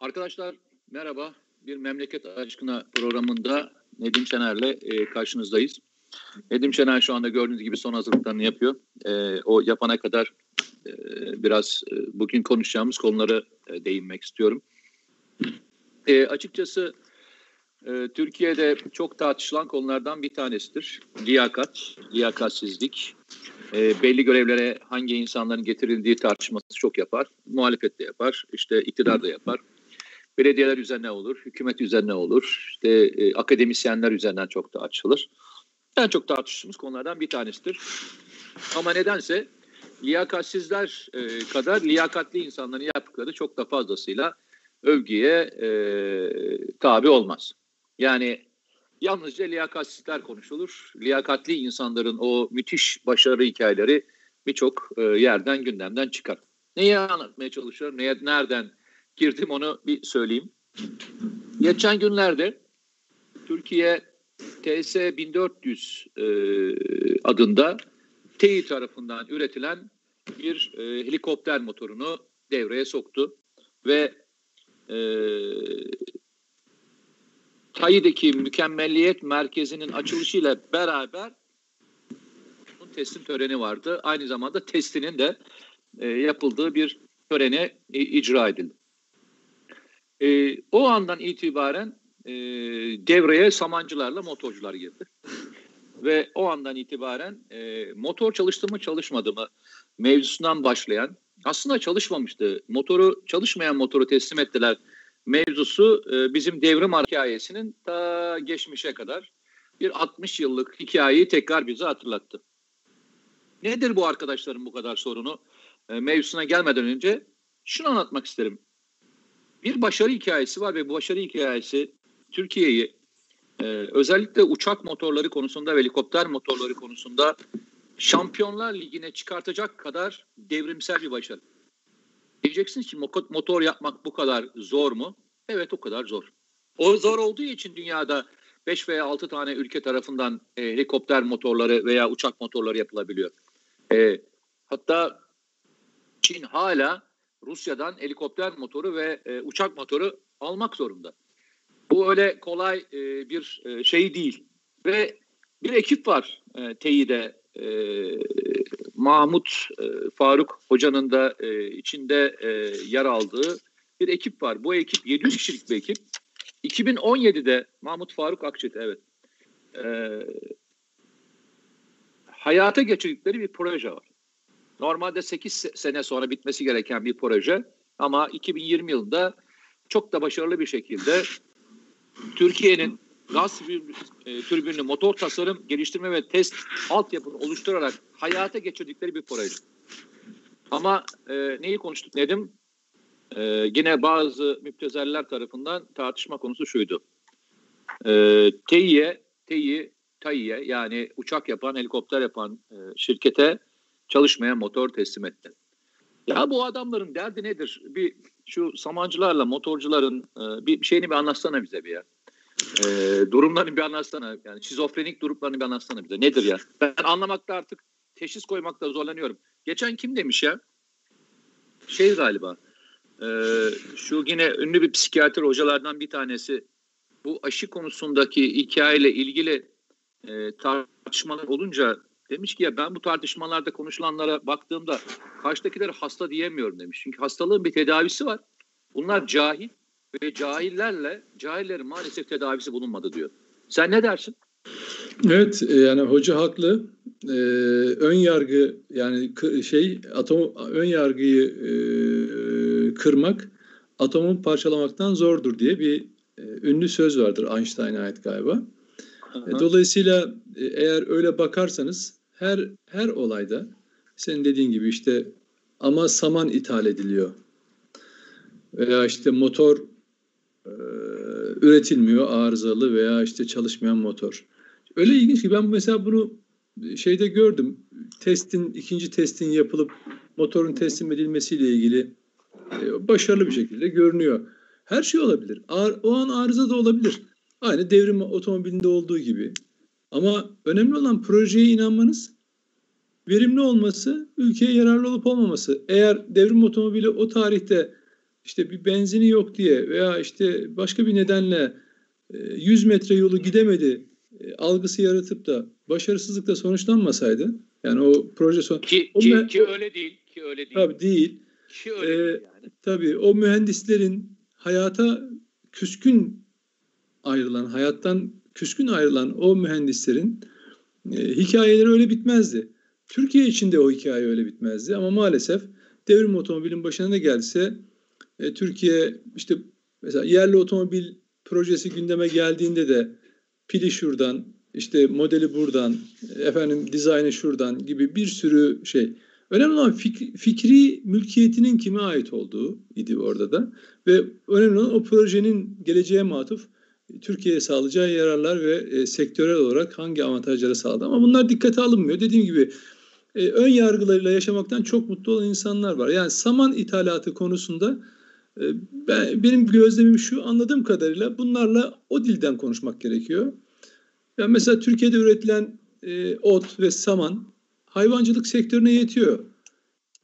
Arkadaşlar merhaba. Bir Memleket Aşkına programında Nedim Şener'le e, karşınızdayız. Nedim Şener şu anda gördüğünüz gibi son hazırlıklarını yapıyor. E, o yapana kadar e, biraz e, bugün konuşacağımız konuları e, değinmek istiyorum. E, açıkçası e, Türkiye'de çok tartışılan konulardan bir tanesidir. Liyakat, liyakatsizlik. E, belli görevlere hangi insanların getirildiği tartışması çok yapar. Muhalefet de yapar, işte iktidar da yapar. Belediyeler üzerine olur, hükümet üzerine olur, işte e, akademisyenler üzerinden çok tartışılır. En çok tartıştığımız konulardan bir tanesidir. Ama nedense liyakatsizler e, kadar liyakatli insanların yaptıkları çok da fazlasıyla övgüye e, tabi olmaz. Yani yalnızca liyakatsizler konuşulur. Liyakatli insanların o müthiş başarı hikayeleri birçok e, yerden gündemden çıkar. Neyi anlatmaya çalışıyorum, neye, nereden girdim onu bir söyleyeyim. Geçen günlerde Türkiye TS 1400 e, adında TEİ tarafından üretilen bir e, helikopter motorunu devreye soktu ve e, TAİ'deki mükemmelliyet merkezinin açılışıyla beraber teslim töreni vardı. Aynı zamanda testinin de e, yapıldığı bir törene e, icra edildi. E, o andan itibaren e, devreye samancılarla motorcular girdi. Ve o andan itibaren e, motor çalıştı mı çalışmadı mı mevzusundan başlayan aslında çalışmamıştı. Motoru çalışmayan motoru teslim ettiler mevzusu e, bizim devrim hikayesinin ta geçmişe kadar bir 60 yıllık hikayeyi tekrar bize hatırlattı. Nedir bu arkadaşların bu kadar sorunu? E, mevzusuna gelmeden önce şunu anlatmak isterim. Bir başarı hikayesi var ve bu başarı hikayesi Türkiye'yi e, özellikle uçak motorları konusunda ve helikopter motorları konusunda Şampiyonlar Ligi'ne çıkartacak kadar devrimsel bir başarı. Diyeceksiniz ki motor yapmak bu kadar zor mu? Evet o kadar zor. O zor olduğu için dünyada 5 veya 6 tane ülke tarafından e, helikopter motorları veya uçak motorları yapılabiliyor. E, hatta Çin hala Rusya'dan helikopter motoru ve e, uçak motoru almak zorunda. Bu öyle kolay e, bir e, şey değil. Ve bir ekip var e, TEİ'de e, Mahmut e, Faruk Hoca'nın da e, içinde e, yer aldığı bir ekip var. Bu ekip 700 kişilik bir ekip. 2017'de Mahmut Faruk Akçet evet e, hayata geçirdikleri bir proje var. Normalde 8 sene sonra bitmesi gereken bir proje ama 2020 yılında çok da başarılı bir şekilde Türkiye'nin gaz e, türbinli motor tasarım, geliştirme ve test altyapını oluşturarak hayata geçirdikleri bir proje. Ama e, neyi konuştuk Nedim? E, yine bazı müptezeller tarafından tartışma konusu şuydu. E, Tİ'ye, Tİ, TAİ'ye yani uçak yapan, helikopter yapan e, şirkete çalışmayan motor teslim etti. Ya bu adamların derdi nedir? Bir şu samancılarla motorcuların e, bir şeyini bir anlatsana bize bir ya. E, durumlarını bir anlatsana. Yani şizofrenik durumlarını bir anlatsana bize. Nedir ya? Ben anlamakta artık teşhis koymakta zorlanıyorum. Geçen kim demiş ya? Şey galiba. E, şu yine ünlü bir psikiyatr hocalardan bir tanesi bu aşı konusundaki hikayeyle ilgili e, tartışmalar olunca Demiş ki ya ben bu tartışmalarda konuşulanlara baktığımda karşıdakileri hasta diyemiyorum demiş. Çünkü hastalığın bir tedavisi var. Bunlar cahil ve cahillerle cahillerin maalesef tedavisi bulunmadı diyor. Sen ne dersin? Evet e, yani hoca haklı. Ee, ön yargı yani şey atom ön yargıyı e, kırmak atomu parçalamaktan zordur diye bir e, ünlü söz vardır Einstein'a ait galiba. Aha. Dolayısıyla e, eğer öyle bakarsanız her her olayda senin dediğin gibi işte ama saman ithal ediliyor veya işte motor e, üretilmiyor arızalı veya işte çalışmayan motor. Öyle ilginç ki ben mesela bunu şeyde gördüm. Testin ikinci testin yapılıp motorun teslim edilmesiyle ilgili e, başarılı bir şekilde görünüyor. Her şey olabilir. Ar, o an arıza da olabilir. Aynı devrim otomobilinde olduğu gibi. Ama önemli olan projeye inanmanız, verimli olması, ülkeye yararlı olup olmaması. Eğer devrim otomobili o tarihte işte bir benzini yok diye veya işte başka bir nedenle 100 metre yolu gidemedi algısı yaratıp da başarısızlıkla sonuçlanmasaydı yani o proje son ki, o ki, ki öyle değil ki öyle değil. Tabii değil. Ki öyle ee, değil yani. Tabii o mühendislerin hayata küskün ayrılan, hayattan küskün ayrılan o mühendislerin e, hikayeleri öyle bitmezdi. Türkiye için de o hikaye öyle bitmezdi ama maalesef devrim otomobilin başına ne gelse e, Türkiye işte mesela yerli otomobil projesi gündeme geldiğinde de pili şuradan, işte modeli buradan, efendim dizaynı şuradan gibi bir sürü şey. Önemli olan fik, fikri mülkiyetinin kime ait olduğu idi orada da. Ve önemli olan o projenin geleceğe matuf Türkiye'ye sağlayacağı yararlar ve e, sektörel olarak hangi avantajları sağladı. Ama bunlar dikkate alınmıyor. Dediğim gibi e, ön yargılarıyla yaşamaktan çok mutlu olan insanlar var. Yani saman ithalatı konusunda e, ben, benim gözlemim şu anladığım kadarıyla bunlarla o dilden konuşmak gerekiyor. Yani mesela Türkiye'de üretilen e, ot ve saman hayvancılık sektörüne yetiyor.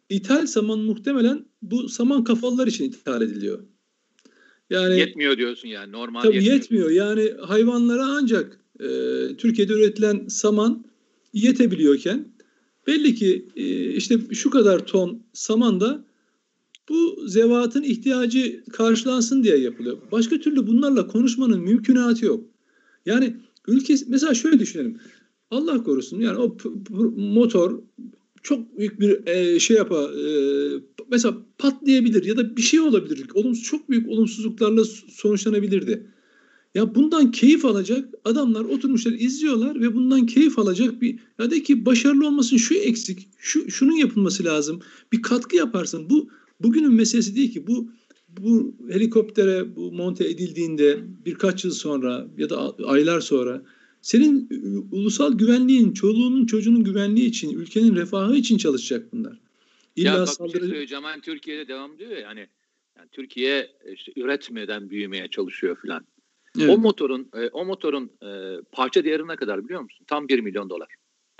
İthal saman muhtemelen bu saman kafalılar için ithal ediliyor. Yani yetmiyor diyorsun yani normal tabii yetmiyor. yetmiyor. Yani hayvanlara ancak e, Türkiye'de üretilen saman yetebiliyorken belli ki e, işte şu kadar ton saman da bu zevatın ihtiyacı karşılansın diye yapılıyor. Başka türlü bunlarla konuşmanın mümkünatı yok. Yani ülke mesela şöyle düşünelim. Allah korusun yani o motor çok büyük bir e, şey yapar e, mesela patlayabilir ya da bir şey olabilir. Olumsuz çok büyük olumsuzluklarla sonuçlanabilirdi. Ya bundan keyif alacak adamlar oturmuşlar izliyorlar ve bundan keyif alacak bir ya de ki başarılı olmasın şu eksik, şu şunun yapılması lazım. Bir katkı yaparsın. Bu bugünün meselesi değil ki bu bu helikoptere bu monte edildiğinde birkaç yıl sonra ya da aylar sonra senin ulusal güvenliğin, çoluğunun çocuğunun güvenliği için, ülkenin refahı için çalışacak bunlar. İlla ya bak saldırı... bir şey söyleyeceğim. Hani Türkiye'de devam diyor ya yani, yani Türkiye işte üretmeden büyümeye çalışıyor filan. Evet. O motorun e, o motorun e, parça değeri ne kadar biliyor musun? Tam 1 milyon dolar.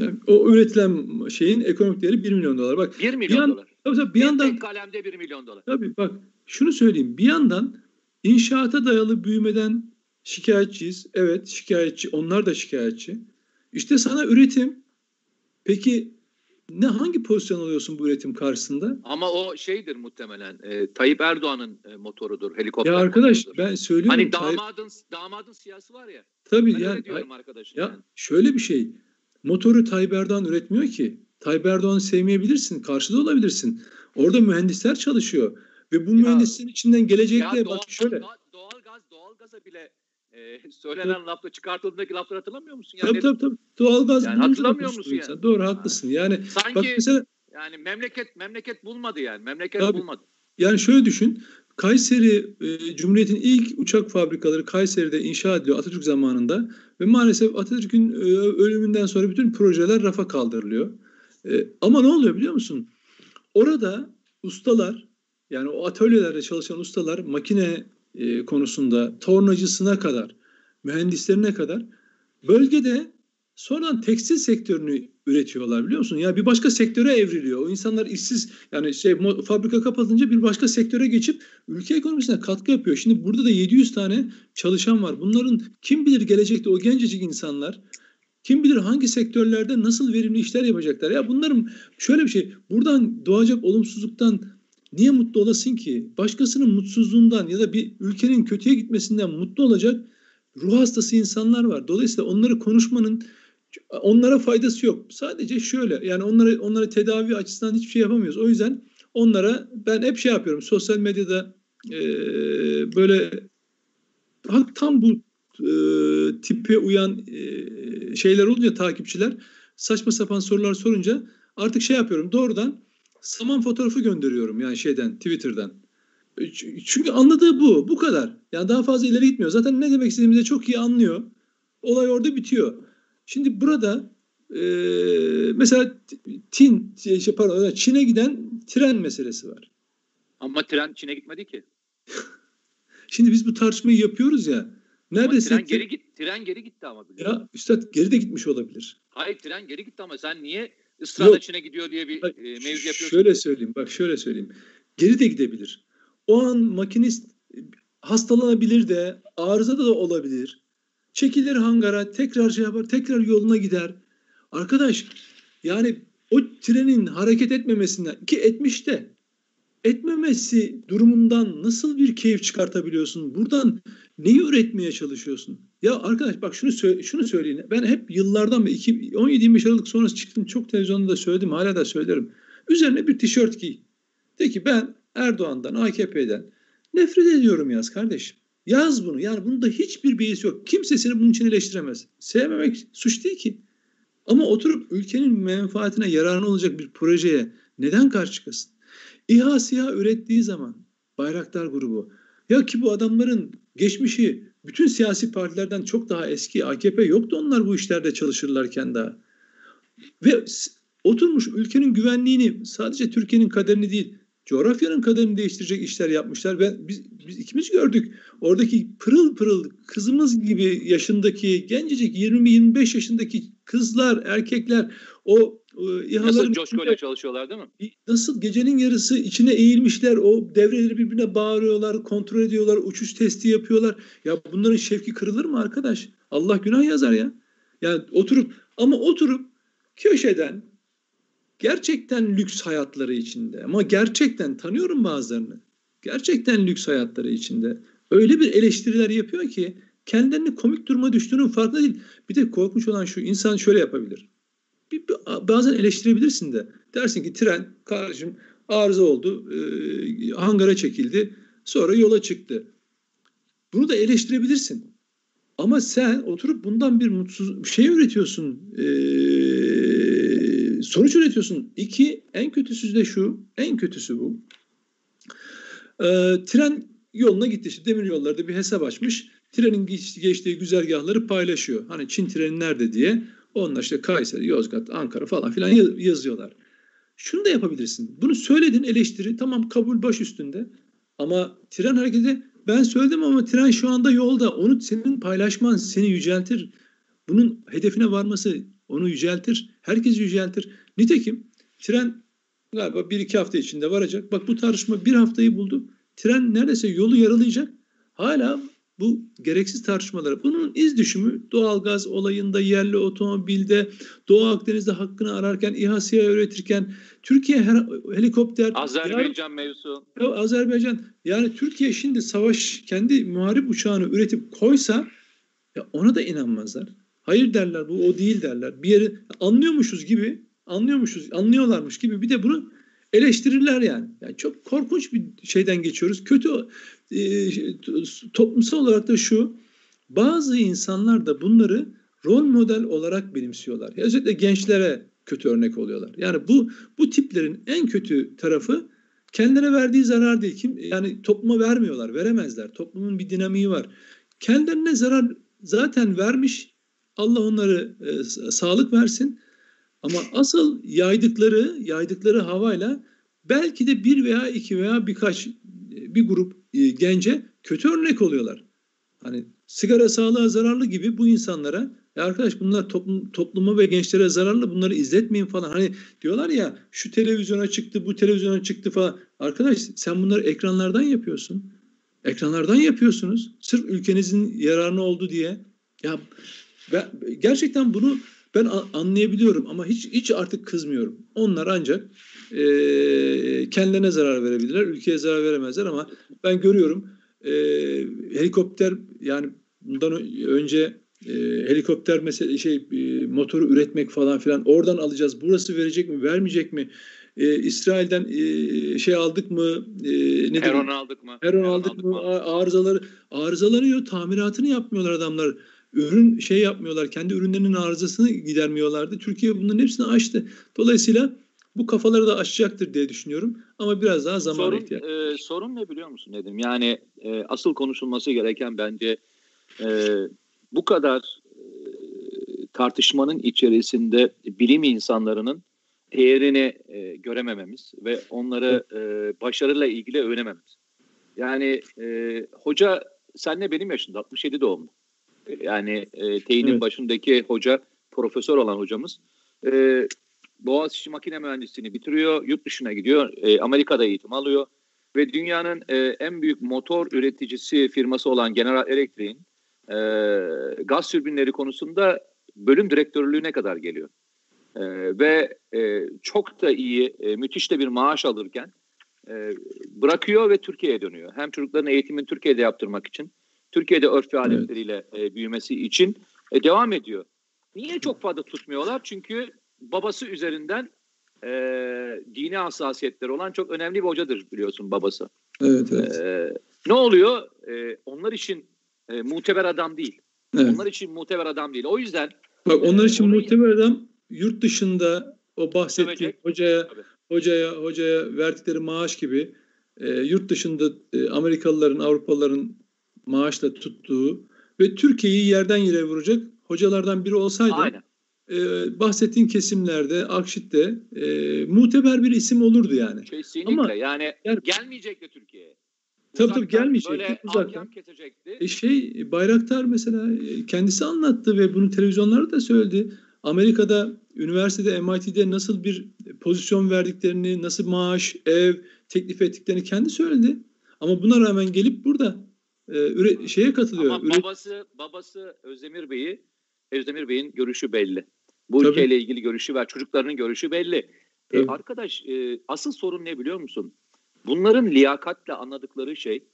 Yani o üretilen şeyin ekonomik değeri 1 milyon dolar. Bak 1 milyon bir yan, dolar. Tabii, tabii, bir yandan tek kalemde 1 milyon dolar. Tabii bak şunu söyleyeyim. Bir yandan inşaata dayalı büyümeden şikayetçiyiz. Evet şikayetçi. Onlar da şikayetçi. İşte sana üretim. Peki ne hangi pozisyon alıyorsun bu üretim karşısında? Ama o şeydir muhtemelen. E, Tayyip Erdoğan'ın e, motorudur, helikopter Ya arkadaş motorudur. ben söylüyorum. Hani damadın Tayyip... damadın siyasi var ya. Tabii ben yani. diyorum arkadaşım. Ya yani. şöyle bir şey. Motoru Tayyip Erdoğan üretmiyor ki. Tayyip Erdoğan'ı sevmeyebilirsin, karşıda olabilirsin. Orada mühendisler çalışıyor ve bu ya, mühendislerin içinden gelecekte bak şöyle. Doğal gaz, doğal gaza bile e, söylenen lafla çıkartıldığındaki lafları hatırlamıyor musun? Yani, tabii tabii tabii. Doğalgaz yani hatırlamıyor musun yani? Doğru haklısın. Yani Sanki bak mesela yani memleket memleket bulmadı yani. Memleket tabii, bulmadı. Yani şöyle düşün. Kayseri e, Cumhuriyet'in ilk uçak fabrikaları Kayseri'de inşa ediliyor Atatürk zamanında ve maalesef Atatürk'ün e, ölümünden sonra bütün projeler rafa kaldırılıyor. E, ama ne oluyor biliyor musun? Orada ustalar yani o atölyelerde çalışan ustalar makine e, konusunda tornacısına kadar, mühendislerine kadar bölgede sonradan tekstil sektörünü üretiyorlar biliyor musun? Ya bir başka sektöre evriliyor. O insanlar işsiz yani şey fabrika kapatınca bir başka sektöre geçip ülke ekonomisine katkı yapıyor. Şimdi burada da 700 tane çalışan var. Bunların kim bilir gelecekte o gencecik insanlar kim bilir hangi sektörlerde nasıl verimli işler yapacaklar. Ya bunların şöyle bir şey buradan doğacak olumsuzluktan Niye mutlu olasın ki? Başkasının mutsuzluğundan ya da bir ülkenin kötüye gitmesinden mutlu olacak ruh hastası insanlar var. Dolayısıyla onları konuşmanın onlara faydası yok. Sadece şöyle yani onları onları tedavi açısından hiçbir şey yapamıyoruz. O yüzden onlara ben hep şey yapıyorum. Sosyal medyada e, böyle tam bu e, tipe uyan e, şeyler olunca takipçiler saçma sapan sorular sorunca artık şey yapıyorum. Doğrudan saman fotoğrafı gönderiyorum yani şeyden Twitter'dan. Çünkü anladığı bu. Bu kadar. Yani daha fazla ileri gitmiyor. Zaten ne demek istediğimizi çok iyi anlıyor. Olay orada bitiyor. Şimdi burada e, mesela Tin, şey, pardon, Çin'e giden tren meselesi var. Ama tren Çin'e gitmedi ki. Şimdi biz bu tartışmayı yapıyoruz ya. Neredeyse ama tren geri git tren geri gitti ama biliyor. Ya üstad geri de gitmiş olabilir. Hayır tren geri gitti ama sen niye ısrarla Çin'e gidiyor diye bir bak, e, mevzu yapıyorsun. Şöyle söyleyeyim bak şöyle söyleyeyim. Geri de gidebilir. O an makinist hastalanabilir de, arıza da olabilir. Çekilir hangara, tekrar şey yapar, tekrar yoluna gider. Arkadaş yani o trenin hareket etmemesinden ki etmiş de etmemesi durumundan nasıl bir keyif çıkartabiliyorsun? Buradan neyi üretmeye çalışıyorsun? Ya arkadaş bak şunu söyle, şunu söyleyin. Ben hep yıllardan beri 17-25 Aralık sonrası çıktım. Çok televizyonda da söyledim. Hala da söylerim. Üzerine bir tişört giy. De ki ben Erdoğan'dan, AKP'den nefret ediyorum yaz kardeşim. Yaz bunu. Yani bunda hiçbir beis yok. Kimse seni bunun için eleştiremez. Sevmemek suç değil ki. Ama oturup ülkenin menfaatine yararına olacak bir projeye neden karşı çıkasın? İHA SİHA ürettiği zaman Bayraktar grubu ya ki bu adamların geçmişi bütün siyasi partilerden çok daha eski. AKP yoktu onlar bu işlerde çalışırlarken daha. Ve oturmuş ülkenin güvenliğini sadece Türkiye'nin kaderini değil coğrafyanın kaderini değiştirecek işler yapmışlar ve biz, biz ikimiz gördük. Oradaki pırıl pırıl kızımız gibi yaşındaki gencecik 20-25 yaşındaki kızlar, erkekler o İHA'ların nasıl coşkuyla çalışıyorlar değil mi? Nasıl gecenin yarısı içine eğilmişler, o devreleri birbirine bağırıyorlar, kontrol ediyorlar, uçuş testi yapıyorlar. Ya bunların şevki kırılır mı arkadaş? Allah günah yazar ya. Yani oturup ama oturup köşeden gerçekten lüks hayatları içinde ama gerçekten tanıyorum bazılarını. Gerçekten lüks hayatları içinde. Öyle bir eleştiriler yapıyor ki kendilerini komik duruma düştüğünün farkında değil. Bir de korkunç olan şu insan şöyle yapabilir. Bir, bazen eleştirebilirsin de. Dersin ki tren kardeşim arıza oldu. E, hangara çekildi. Sonra yola çıktı. Bunu da eleştirebilirsin. Ama sen oturup bundan bir mutsuz bir şey üretiyorsun. Ee, sonuç üretiyorsun. İki, en kötüsü de şu. En kötüsü bu. Ee, tren yoluna gitti. İşte demir yollarda bir hesap açmış. Trenin geçtiği güzergahları paylaşıyor. Hani Çin treni nerede diye. Onlar işte Kayseri, Yozgat, Ankara falan filan yazıyorlar. Şunu da yapabilirsin. Bunu söyledin eleştiri tamam kabul baş üstünde. Ama tren hareketi ben söyledim ama tren şu anda yolda. Onu senin paylaşman seni yüceltir. Bunun hedefine varması onu yüceltir. Herkes yüceltir. Nitekim tren galiba bir iki hafta içinde varacak. Bak bu tartışma bir haftayı buldu. Tren neredeyse yolu yaralayacak. Hala bu gereksiz tartışmaları. Bunun iz düşümü doğalgaz olayında, yerli otomobilde, Doğu Akdeniz'de hakkını ararken, İHA SİHA üretirken, Türkiye her, helikopter... Azerbaycan ya, mevzu. Ya Azerbaycan, yani Türkiye şimdi savaş, kendi muharip uçağını üretip koysa ya ona da inanmazlar. Hayır derler, bu o değil derler. Bir yeri anlıyormuşuz gibi, anlıyormuşuz, anlıyorlarmış gibi bir de bunu eleştirirler yani. yani. Çok korkunç bir şeyden geçiyoruz. Kötü e, toplumsal olarak da şu bazı insanlar da bunları rol model olarak benimsiyorlar. Özellikle gençlere kötü örnek oluyorlar. Yani bu bu tiplerin en kötü tarafı kendine verdiği zarar değil. Kim yani topluma vermiyorlar, veremezler. Toplumun bir dinamiği var. Kendilerine zarar zaten vermiş. Allah onları e, sağlık versin. Ama asıl yaydıkları yaydıkları havayla belki de bir veya iki veya birkaç bir grup e, gence kötü örnek oluyorlar. Hani sigara sağlığa zararlı gibi bu insanlara ya arkadaş bunlar toplum, topluma ve gençlere zararlı bunları izletmeyin falan. Hani diyorlar ya şu televizyona çıktı bu televizyona çıktı falan. Arkadaş sen bunları ekranlardan yapıyorsun. Ekranlardan yapıyorsunuz. Sırf ülkenizin yararına oldu diye. Ya ben, gerçekten bunu ben anlayabiliyorum ama hiç hiç artık kızmıyorum. Onlar ancak e, kendilerine zarar verebilirler, ülkeye zarar veremezler ama ben görüyorum e, helikopter yani bundan önce e, helikopter mesela şey e, motoru üretmek falan filan oradan alacağız. Burası verecek mi, vermeyecek mi? E, İsrail'den e, şey aldık mı? E, ne Heron aldık mı? Heron, Heron aldık, aldık mı? mı? Arızaları arızalanıyor, tamiratını yapmıyorlar adamlar ürün şey yapmıyorlar. Kendi ürünlerinin arızasını gidermiyorlardı. Türkiye bunların hepsini açtı. Dolayısıyla bu kafaları da açacaktır diye düşünüyorum. Ama biraz daha zaman ihtiyaç. E, sorun ne biliyor musun dedim. Yani e, asıl konuşulması gereken bence e, bu kadar e, tartışmanın içerisinde bilim insanlarının değerini e, göremememiz ve onları e, başarıyla ilgili öğrenememiz. Yani e, hoca senle benim yaşında 67 doğumlu. Yani e, Teyin'in evet. başındaki hoca, profesör olan hocamız e, Boğaziçi makine mühendisliğini bitiriyor, yurt dışına gidiyor, e, Amerika'da eğitim alıyor. ve dünyanın e, en büyük motor üreticisi firması olan General Electric'in e, gaz türbinleri konusunda bölüm direktörlüğüne kadar geliyor. E, ve e, çok da iyi, e, müthiş de bir maaş alırken e, bırakıyor ve Türkiye'ye dönüyor. Hem çocukların eğitimini Türkiye'de yaptırmak için, Türkiye'de örf ve adetleriyle e, büyümesi için e, devam ediyor. Niye çok fazla tutmuyorlar? Çünkü babası üzerinden e, dini hassasiyetleri olan çok önemli bir hocadır biliyorsun babası. Evet, evet. E, ne oluyor? E, onlar için e, muteber adam değil. Evet. Onlar için muteber adam değil. O yüzden Bak onlar için e, muteber adam yurt dışında o bahsettiğim hocaya Tabii. hocaya hocaya verdikleri maaş gibi e, yurt dışında e, Amerikalıların, Avrupalıların maaşla tuttuğu ve Türkiye'yi yerden yere vuracak hocalardan biri olsaydı Aynen. e, bahsettiğin kesimlerde Akşit'te e, muteber bir isim olurdu yani. Kesinlikle Ama, yani ger- gelmeyecekti Türkiye'ye. Tabii tabii gelmeyecekti. Böyle uzaktan. E şey Bayraktar mesela e, kendisi anlattı ve bunu televizyonlarda da söyledi. Amerika'da üniversitede MIT'de nasıl bir pozisyon verdiklerini, nasıl maaş, ev teklif ettiklerini kendi söyledi. Ama buna rağmen gelip burada e, üre, şeye katılıyor. Ama babası babası Özdemir Bey'i Özdemir Bey'in görüşü belli. Bu Tabii. ülkeyle ilgili görüşü var. Çocuklarının görüşü belli. E, arkadaş e, asıl sorun ne biliyor musun? Bunların liyakatle anladıkları şey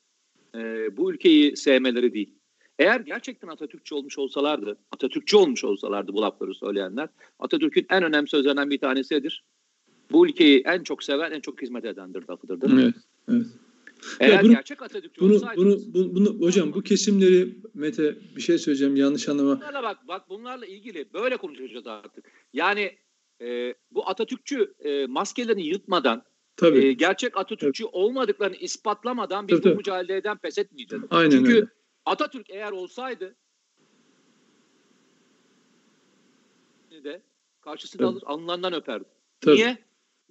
e, bu ülkeyi sevmeleri değil. Eğer gerçekten Atatürkçü olmuş olsalardı, Atatürkçü olmuş olsalardı bu lafları söyleyenler, Atatürk'ün en önemli sözlerinden bir tanesidir. Bu ülkeyi en çok seven, en çok hizmet edendir lafıdır değil mi? Evet, evet. Eğer bunu, gerçek Atatürkçü bunu, bunu, bunu, bunu, hocam bu kesimleri Mete bir şey söyleyeceğim yanlış anlama. Bunlarla bak, bak bunlarla ilgili böyle konuşacağız artık. Yani e, bu Atatürkçü e, maskelerini yırtmadan Tabii. E, gerçek Atatürkçü Tabii. olmadıklarını ispatlamadan biz Tabii. bu mücadeleden pes etmeyeceğiz. Aynen Çünkü öyle. Atatürk eğer olsaydı de karşısında alır, alnından öperdi. Tabii. Niye?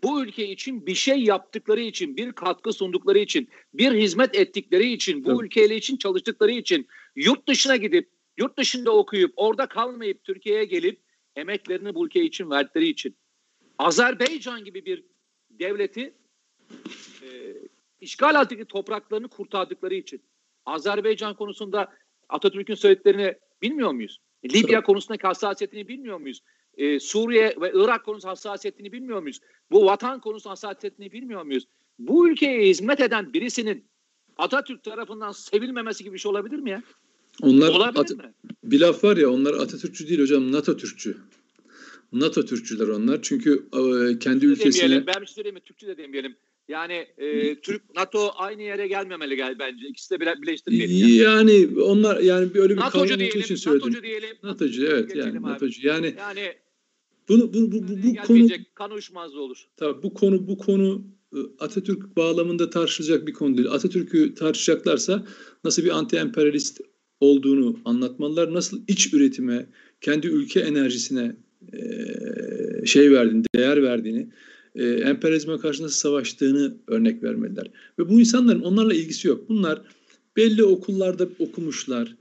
Bu ülke için bir şey yaptıkları için, bir katkı sundukları için, bir hizmet ettikleri için, bu Tabii. ülkeyle için çalıştıkları için, yurt dışına gidip, yurt dışında okuyup, orada kalmayıp Türkiye'ye gelip emeklerini bu ülke için verdikleri için. Azerbaycan gibi bir devleti e, işgal altındaki topraklarını kurtardıkları için. Azerbaycan konusunda Atatürk'ün söylediklerini bilmiyor muyuz? Libya konusundaki hassasiyetini bilmiyor muyuz? Ee, Suriye ve Irak konusu hassasiyetini bilmiyor muyuz? Bu vatan konusu hassasiyetini bilmiyor muyuz? Bu ülkeye hizmet eden birisinin Atatürk tarafından sevilmemesi gibi bir şey olabilir mi ya? Onlar olabilir mi? Bir laf var ya onlar Atatürkçü değil hocam NATO Türkçü. NATO Türkçüler onlar. Çünkü e, kendi Türkçü ülkesine... Demeyelim, ben bir şey söyleyeyim mi? Türkçü de demeyelim. Yani e, Türk NATO aynı yere gelmemeli gel bence. İkisi de bile, birleştirmeyelim. Yani. yani onlar yani öyle bir NATO'cu diyelim, için söyledim. NATO'cu diyelim. NATO'cu evet yani abi. NATO'cu. Yani yani bunu bu bu, bu, bu konu kan uyuşmazlığı olur. Tabii bu konu bu konu e, Atatürk bağlamında tartışılacak bir konu değil. Atatürk'ü tartışacaklarsa nasıl bir anti emperyalist olduğunu anlatmalılar. Nasıl iç üretime, kendi ülke enerjisine e, şey verdiğini, değer verdiğini e, emperyalizme karşı nasıl savaştığını örnek vermediler. Ve bu insanların onlarla ilgisi yok. Bunlar belli okullarda okumuşlar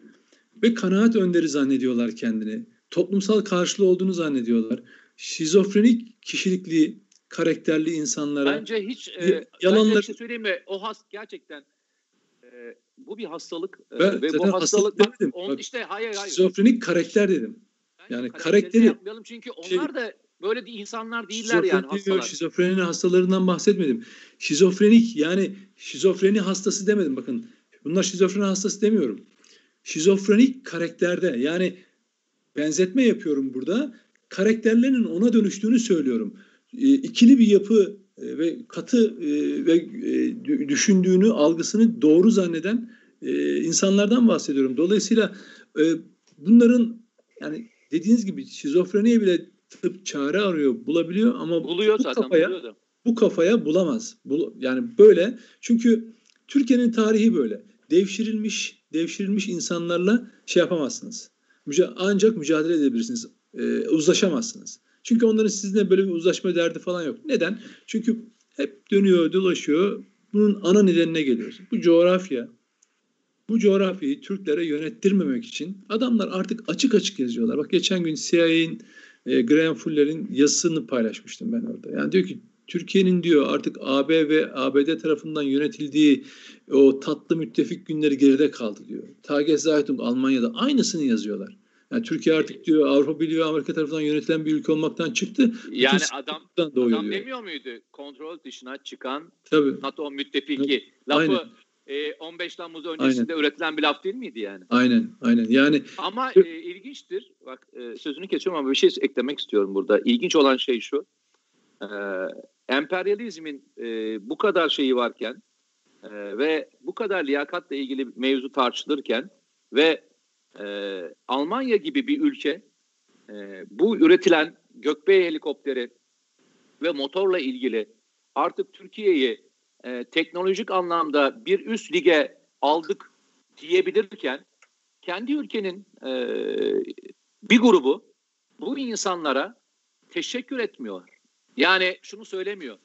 ve kanaat önderi zannediyorlar kendini. Toplumsal karşılığı olduğunu zannediyorlar. Şizofrenik kişilikli, karakterli insanlara bence hiç e, yalanlar bence şey söyleyeyim mi? O has gerçekten e, bu bir hastalık e, ben, ve bu hastalık, demedim. On, bak, işte hayır hayır. Şizofrenik karakter dedim. Yani karakteri yapmayalım çünkü şey onlar da böyle de insanlar değiller yani hastalar. Şizofreni hastalarından bahsetmedim. Şizofrenik yani şizofreni hastası demedim bakın. Bunlar şizofreni hastası demiyorum. Şizofrenik karakterde yani benzetme yapıyorum burada. Karakterlerinin ona dönüştüğünü söylüyorum. E, ikili bir yapı e, ve katı e, ve e, düşündüğünü, algısını doğru zanneden e, insanlardan bahsediyorum. Dolayısıyla e, bunların yani dediğiniz gibi şizofreniye bile tıp çare arıyor, bulabiliyor ama buluyor bu zaten kafaya, bu kafaya bulamaz. Bul, yani böyle çünkü Türkiye'nin tarihi böyle. Devşirilmiş, devşirilmiş insanlarla şey yapamazsınız. Müca ancak mücadele edebilirsiniz. E, uzlaşamazsınız. Çünkü onların sizinle böyle bir uzlaşma derdi falan yok. Neden? Çünkü hep dönüyor, dolaşıyor. Bunun ana nedenine geliyoruz. Bu coğrafya, bu coğrafyayı Türklere yönettirmemek için adamlar artık açık açık yazıyorlar. Bak geçen gün CIA'in e, Graham Fuller'in yazısını paylaşmıştım ben orada. Yani diyor ki Türkiye'nin diyor artık AB ve ABD tarafından yönetildiği o tatlı müttefik günleri geride kaldı diyor. Tageszeitung Almanya'da aynısını yazıyorlar. Yani Türkiye artık diyor Avrupa Birliği ve Amerika tarafından yönetilen bir ülke olmaktan çıktı. Yani adam doğuyor adam diyor. demiyor muydu? Kontrol dışına çıkan Tabii. NATO müttefiki. Lafı Aynen. e, 15 Temmuz öncesinde üretilen bir laf değil miydi yani? Aynen, aynen. Yani Ama e, ilginçtir. Bak e, sözünü kesiyorum ama bir şey eklemek istiyorum burada. İlginç olan şey şu. E, emperyalizmin e, bu kadar şeyi varken e, ve bu kadar liyakatla ilgili mevzu tartışılırken ve e, Almanya gibi bir ülke e, bu üretilen gökbey helikopteri ve motorla ilgili artık Türkiye'yi e, teknolojik anlamda bir üst lige aldık diyebilirken kendi ülkenin e, bir grubu bu insanlara teşekkür etmiyor. Yani şunu söylemiyor.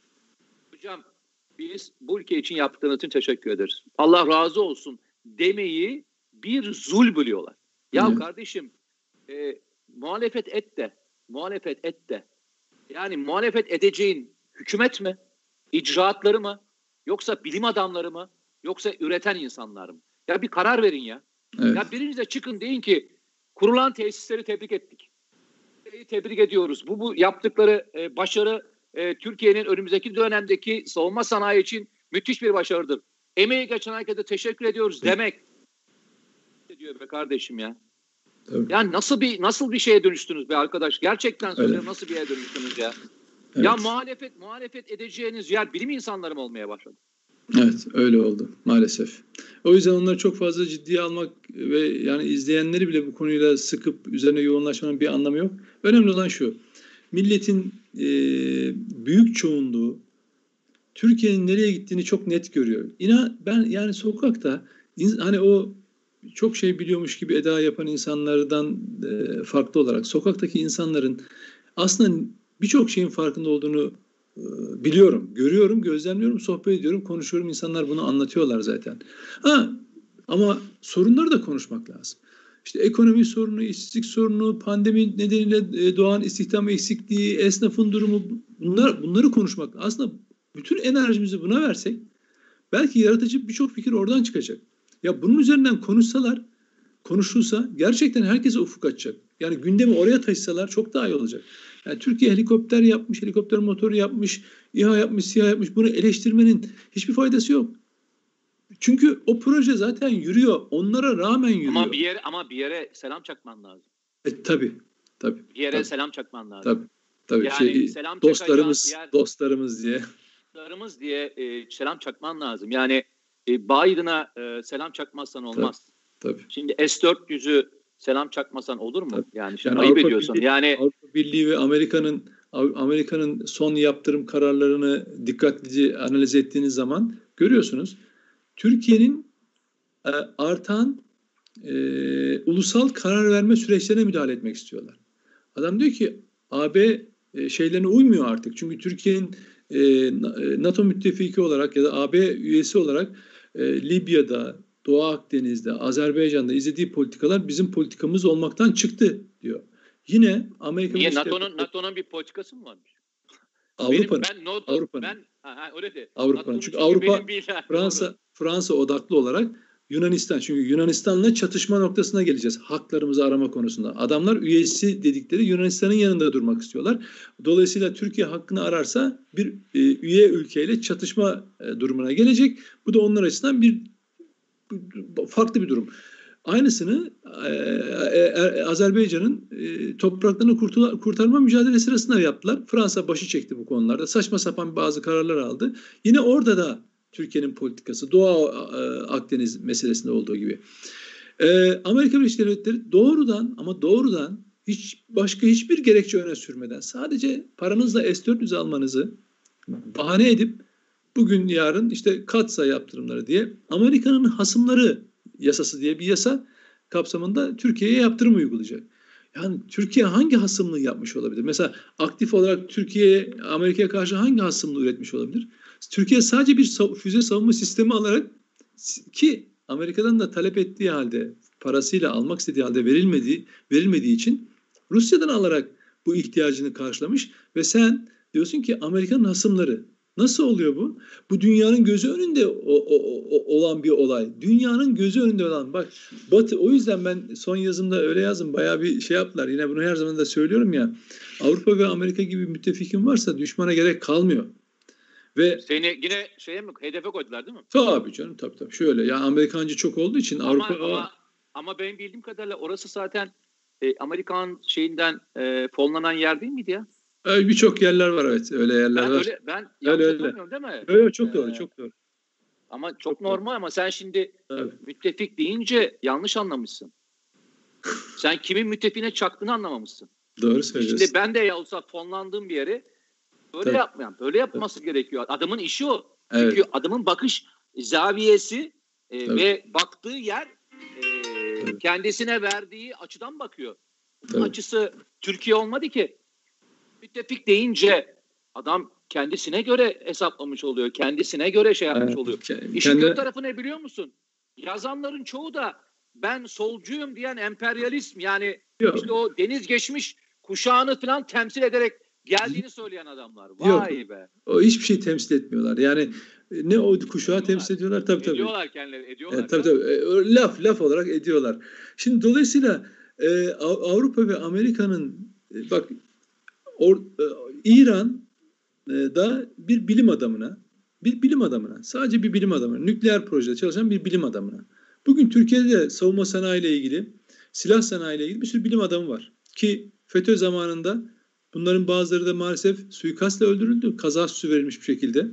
Hocam biz bu ülke için yaptığınız için teşekkür ederiz. Allah razı olsun demeyi bir zul biliyorlar. Ya Evet. kardeşim e, muhalefet et de muhalefet et de yani muhalefet edeceğin hükümet mi? İcraatları mı? Yoksa bilim adamları mı? Yoksa üreten insanlar mı? Ya bir karar verin ya. evet. Ya biriniz de çıkın deyin ki kurulan tesisleri tebrik ettik. Tebrik ediyoruz. Bu, bu yaptıkları e, başarı e, Türkiye'nin önümüzdeki dönemdeki savunma sanayi için müthiş bir başarıdır. Emeği geçen herkese teşekkür ediyoruz demek. Ne diyor be kardeşim ya? Tabii. Ya nasıl bir nasıl bir şeye dönüştünüz be arkadaş? Gerçekten söylüyorum Öyle. nasıl bir yere dönüştünüz ya? Evet. Ya muhalefet muhalefet edeceğiniz yer bilim insanları mı olmaya başladı? Evet öyle oldu maalesef. O yüzden onları çok fazla ciddiye almak ve yani izleyenleri bile bu konuyla sıkıp üzerine yoğunlaşmanın bir anlamı yok. Önemli olan şu. Milletin e, büyük çoğunluğu Türkiye'nin nereye gittiğini çok net görüyor. İnan ben yani sokakta hani o çok şey biliyormuş gibi eda yapan insanlardan e, farklı olarak sokaktaki insanların aslında birçok şeyin farkında olduğunu e, biliyorum, görüyorum, gözlemliyorum, sohbet ediyorum, konuşuyorum. İnsanlar bunu anlatıyorlar zaten. Ha, ama sorunları da konuşmak lazım. İşte ekonomi sorunu, işsizlik sorunu, pandemi nedeniyle e, doğan istihdam eksikliği, esnafın durumu bunlar bunları konuşmak. Aslında bütün enerjimizi buna versek belki yaratıcı birçok fikir oradan çıkacak. Ya bunun üzerinden konuşsalar, konuşulsa gerçekten herkese ufuk açacak. Yani gündemi oraya taşısalar çok daha iyi olacak. Yani Türkiye helikopter yapmış, helikopter motoru yapmış, İHA yapmış, SİHA yapmış. Bunu eleştirmenin hiçbir faydası yok. Çünkü o proje zaten yürüyor. Onlara rağmen yürüyor. Ama bir yere ama bir yere selam çakman lazım. E, tabii, tabii, Bir yere Tabii. selam çakman lazım. tabii. tabii. Yani şey, selam dostlarımız, yer- dostlarımız diye. Dostlarımız diye e, selam çakman lazım. Yani e, Biden'a e, selam çakmazsan olmaz. Tabii. Şimdi S-400'ü selam çakmasan olur mu? Tabii. Yani şimdi Yani ayıp Avrupa ediyorsun. Birliği- yani Avrupa Birliği ve Amerika'nın Amerika'nın son yaptırım kararlarını dikkatlice analiz ettiğiniz zaman görüyorsunuz. Türkiye'nin e, artan e, ulusal karar verme süreçlerine müdahale etmek istiyorlar. Adam diyor ki AB e, şeylerine uymuyor artık. Çünkü Türkiye'nin e, e, NATO müttefiki olarak ya da AB üyesi olarak e, Libya'da, Doğu Akdeniz'de, Azerbaycan'da izlediği politikalar bizim politikamız olmaktan çıktı diyor. Yine Amerika niye NATO'nun NATO'nun bir politikası mı varmış? Avrupa'nın, ben NATO, Avrupa'nın. ben ha, öyle de. Avrupa'nın. Çünkü Avrupa, Fransa, Fransa odaklı olarak Yunanistan. Çünkü Yunanistan'la çatışma noktasına geleceğiz. Haklarımızı arama konusunda. Adamlar üyesi dedikleri Yunanistan'ın yanında durmak istiyorlar. Dolayısıyla Türkiye hakkını ararsa bir e, üye ülkeyle çatışma e, durumuna gelecek. Bu da onlar açısından bir farklı bir durum. Aynısını e, e, Azerbaycan'ın e, topraklarını kurtula- kurtarma mücadelesi sırasında yaptılar. Fransa başı çekti bu konularda. Saçma sapan bazı kararlar aldı. Yine orada da Türkiye'nin politikası Doğu Akdeniz meselesinde olduğu gibi. E, Amerika Birleşik Devletleri doğrudan ama doğrudan hiç başka hiçbir gerekçe öne sürmeden sadece paranızla S-400 almanızı bahane edip bugün yarın işte katsa yaptırımları diye Amerika'nın hasımları yasası diye bir yasa kapsamında Türkiye'ye yaptırım uygulayacak. Yani Türkiye hangi hasımlığı yapmış olabilir? Mesela aktif olarak Türkiye Amerika'ya karşı hangi hasımlığı üretmiş olabilir? Türkiye sadece bir füze savunma sistemi alarak ki Amerika'dan da talep ettiği halde parasıyla almak istediği halde verilmediği verilmediği için Rusya'dan alarak bu ihtiyacını karşılamış ve sen diyorsun ki Amerika'nın hasımları. Nasıl oluyor bu? Bu dünyanın gözü önünde o, o, o, olan bir olay. Dünyanın gözü önünde olan. Bak Batı o yüzden ben son yazımda öyle yazdım. Bayağı bir şey yaptılar. Yine bunu her zaman da söylüyorum ya. Avrupa ve Amerika gibi müttefikin varsa düşmana gerek kalmıyor. Ve seni yine şeye mi hedefe koydular değil mi? Tabii canım tabii tabii. Şöyle ya Amerikancı çok olduğu için ama, Avrupa ama, ama benim bildiğim kadarıyla orası zaten e, Amerikan şeyinden e, fonlanan yer değil miydi ya? Birçok yerler var evet. Öyle yerler ben var. Öyle, ben öyle, öyle. değil mi? Öyle çok doğru, ee, çok doğru. Ama çok, çok normal doğru. ama sen şimdi evet. müttefik deyince yanlış anlamışsın. sen kimin müttefiğine çaktığını anlamamışsın. Doğru söylüyorsun. Şimdi ben de ya olsa fonlandığım bir yeri böyle Tabii. yapmayan, böyle yapması Tabii. gerekiyor. Adamın işi o. Evet. Çünkü adamın bakış zaviyesi e, ve baktığı yer e, kendisine verdiği açıdan bakıyor. Bunun açısı Türkiye olmadı ki müttefik deyince adam kendisine göre hesaplamış oluyor. Kendisine göre şey yapmış evet, oluyor. Kendi... İşin kötü tarafı ne biliyor musun? Yazanların çoğu da ben solcuyum diyen emperyalizm yani Yok. işte o deniz geçmiş kuşağını falan temsil ederek geldiğini söyleyen adamlar. Vay Yok. be. O hiçbir şey temsil etmiyorlar. Yani ne o kuşağı temsil ediyorlar tabii tabii. Ediyorlar kendileri ediyorlar. Evet, tabii tabii. E, laf laf olarak ediyorlar. Şimdi dolayısıyla e, Avrupa ve Amerika'nın e, bak Or, e, İran e, da bir bilim adamına, bir bilim adamına, sadece bir bilim adamına, nükleer projede çalışan bir bilim adamına. Bugün Türkiye'de de savunma sanayi ile ilgili, silah sanayi ile ilgili bir sürü bilim adamı var. Ki FETÖ zamanında bunların bazıları da maalesef suikastla öldürüldü. Kaza süsü verilmiş bir şekilde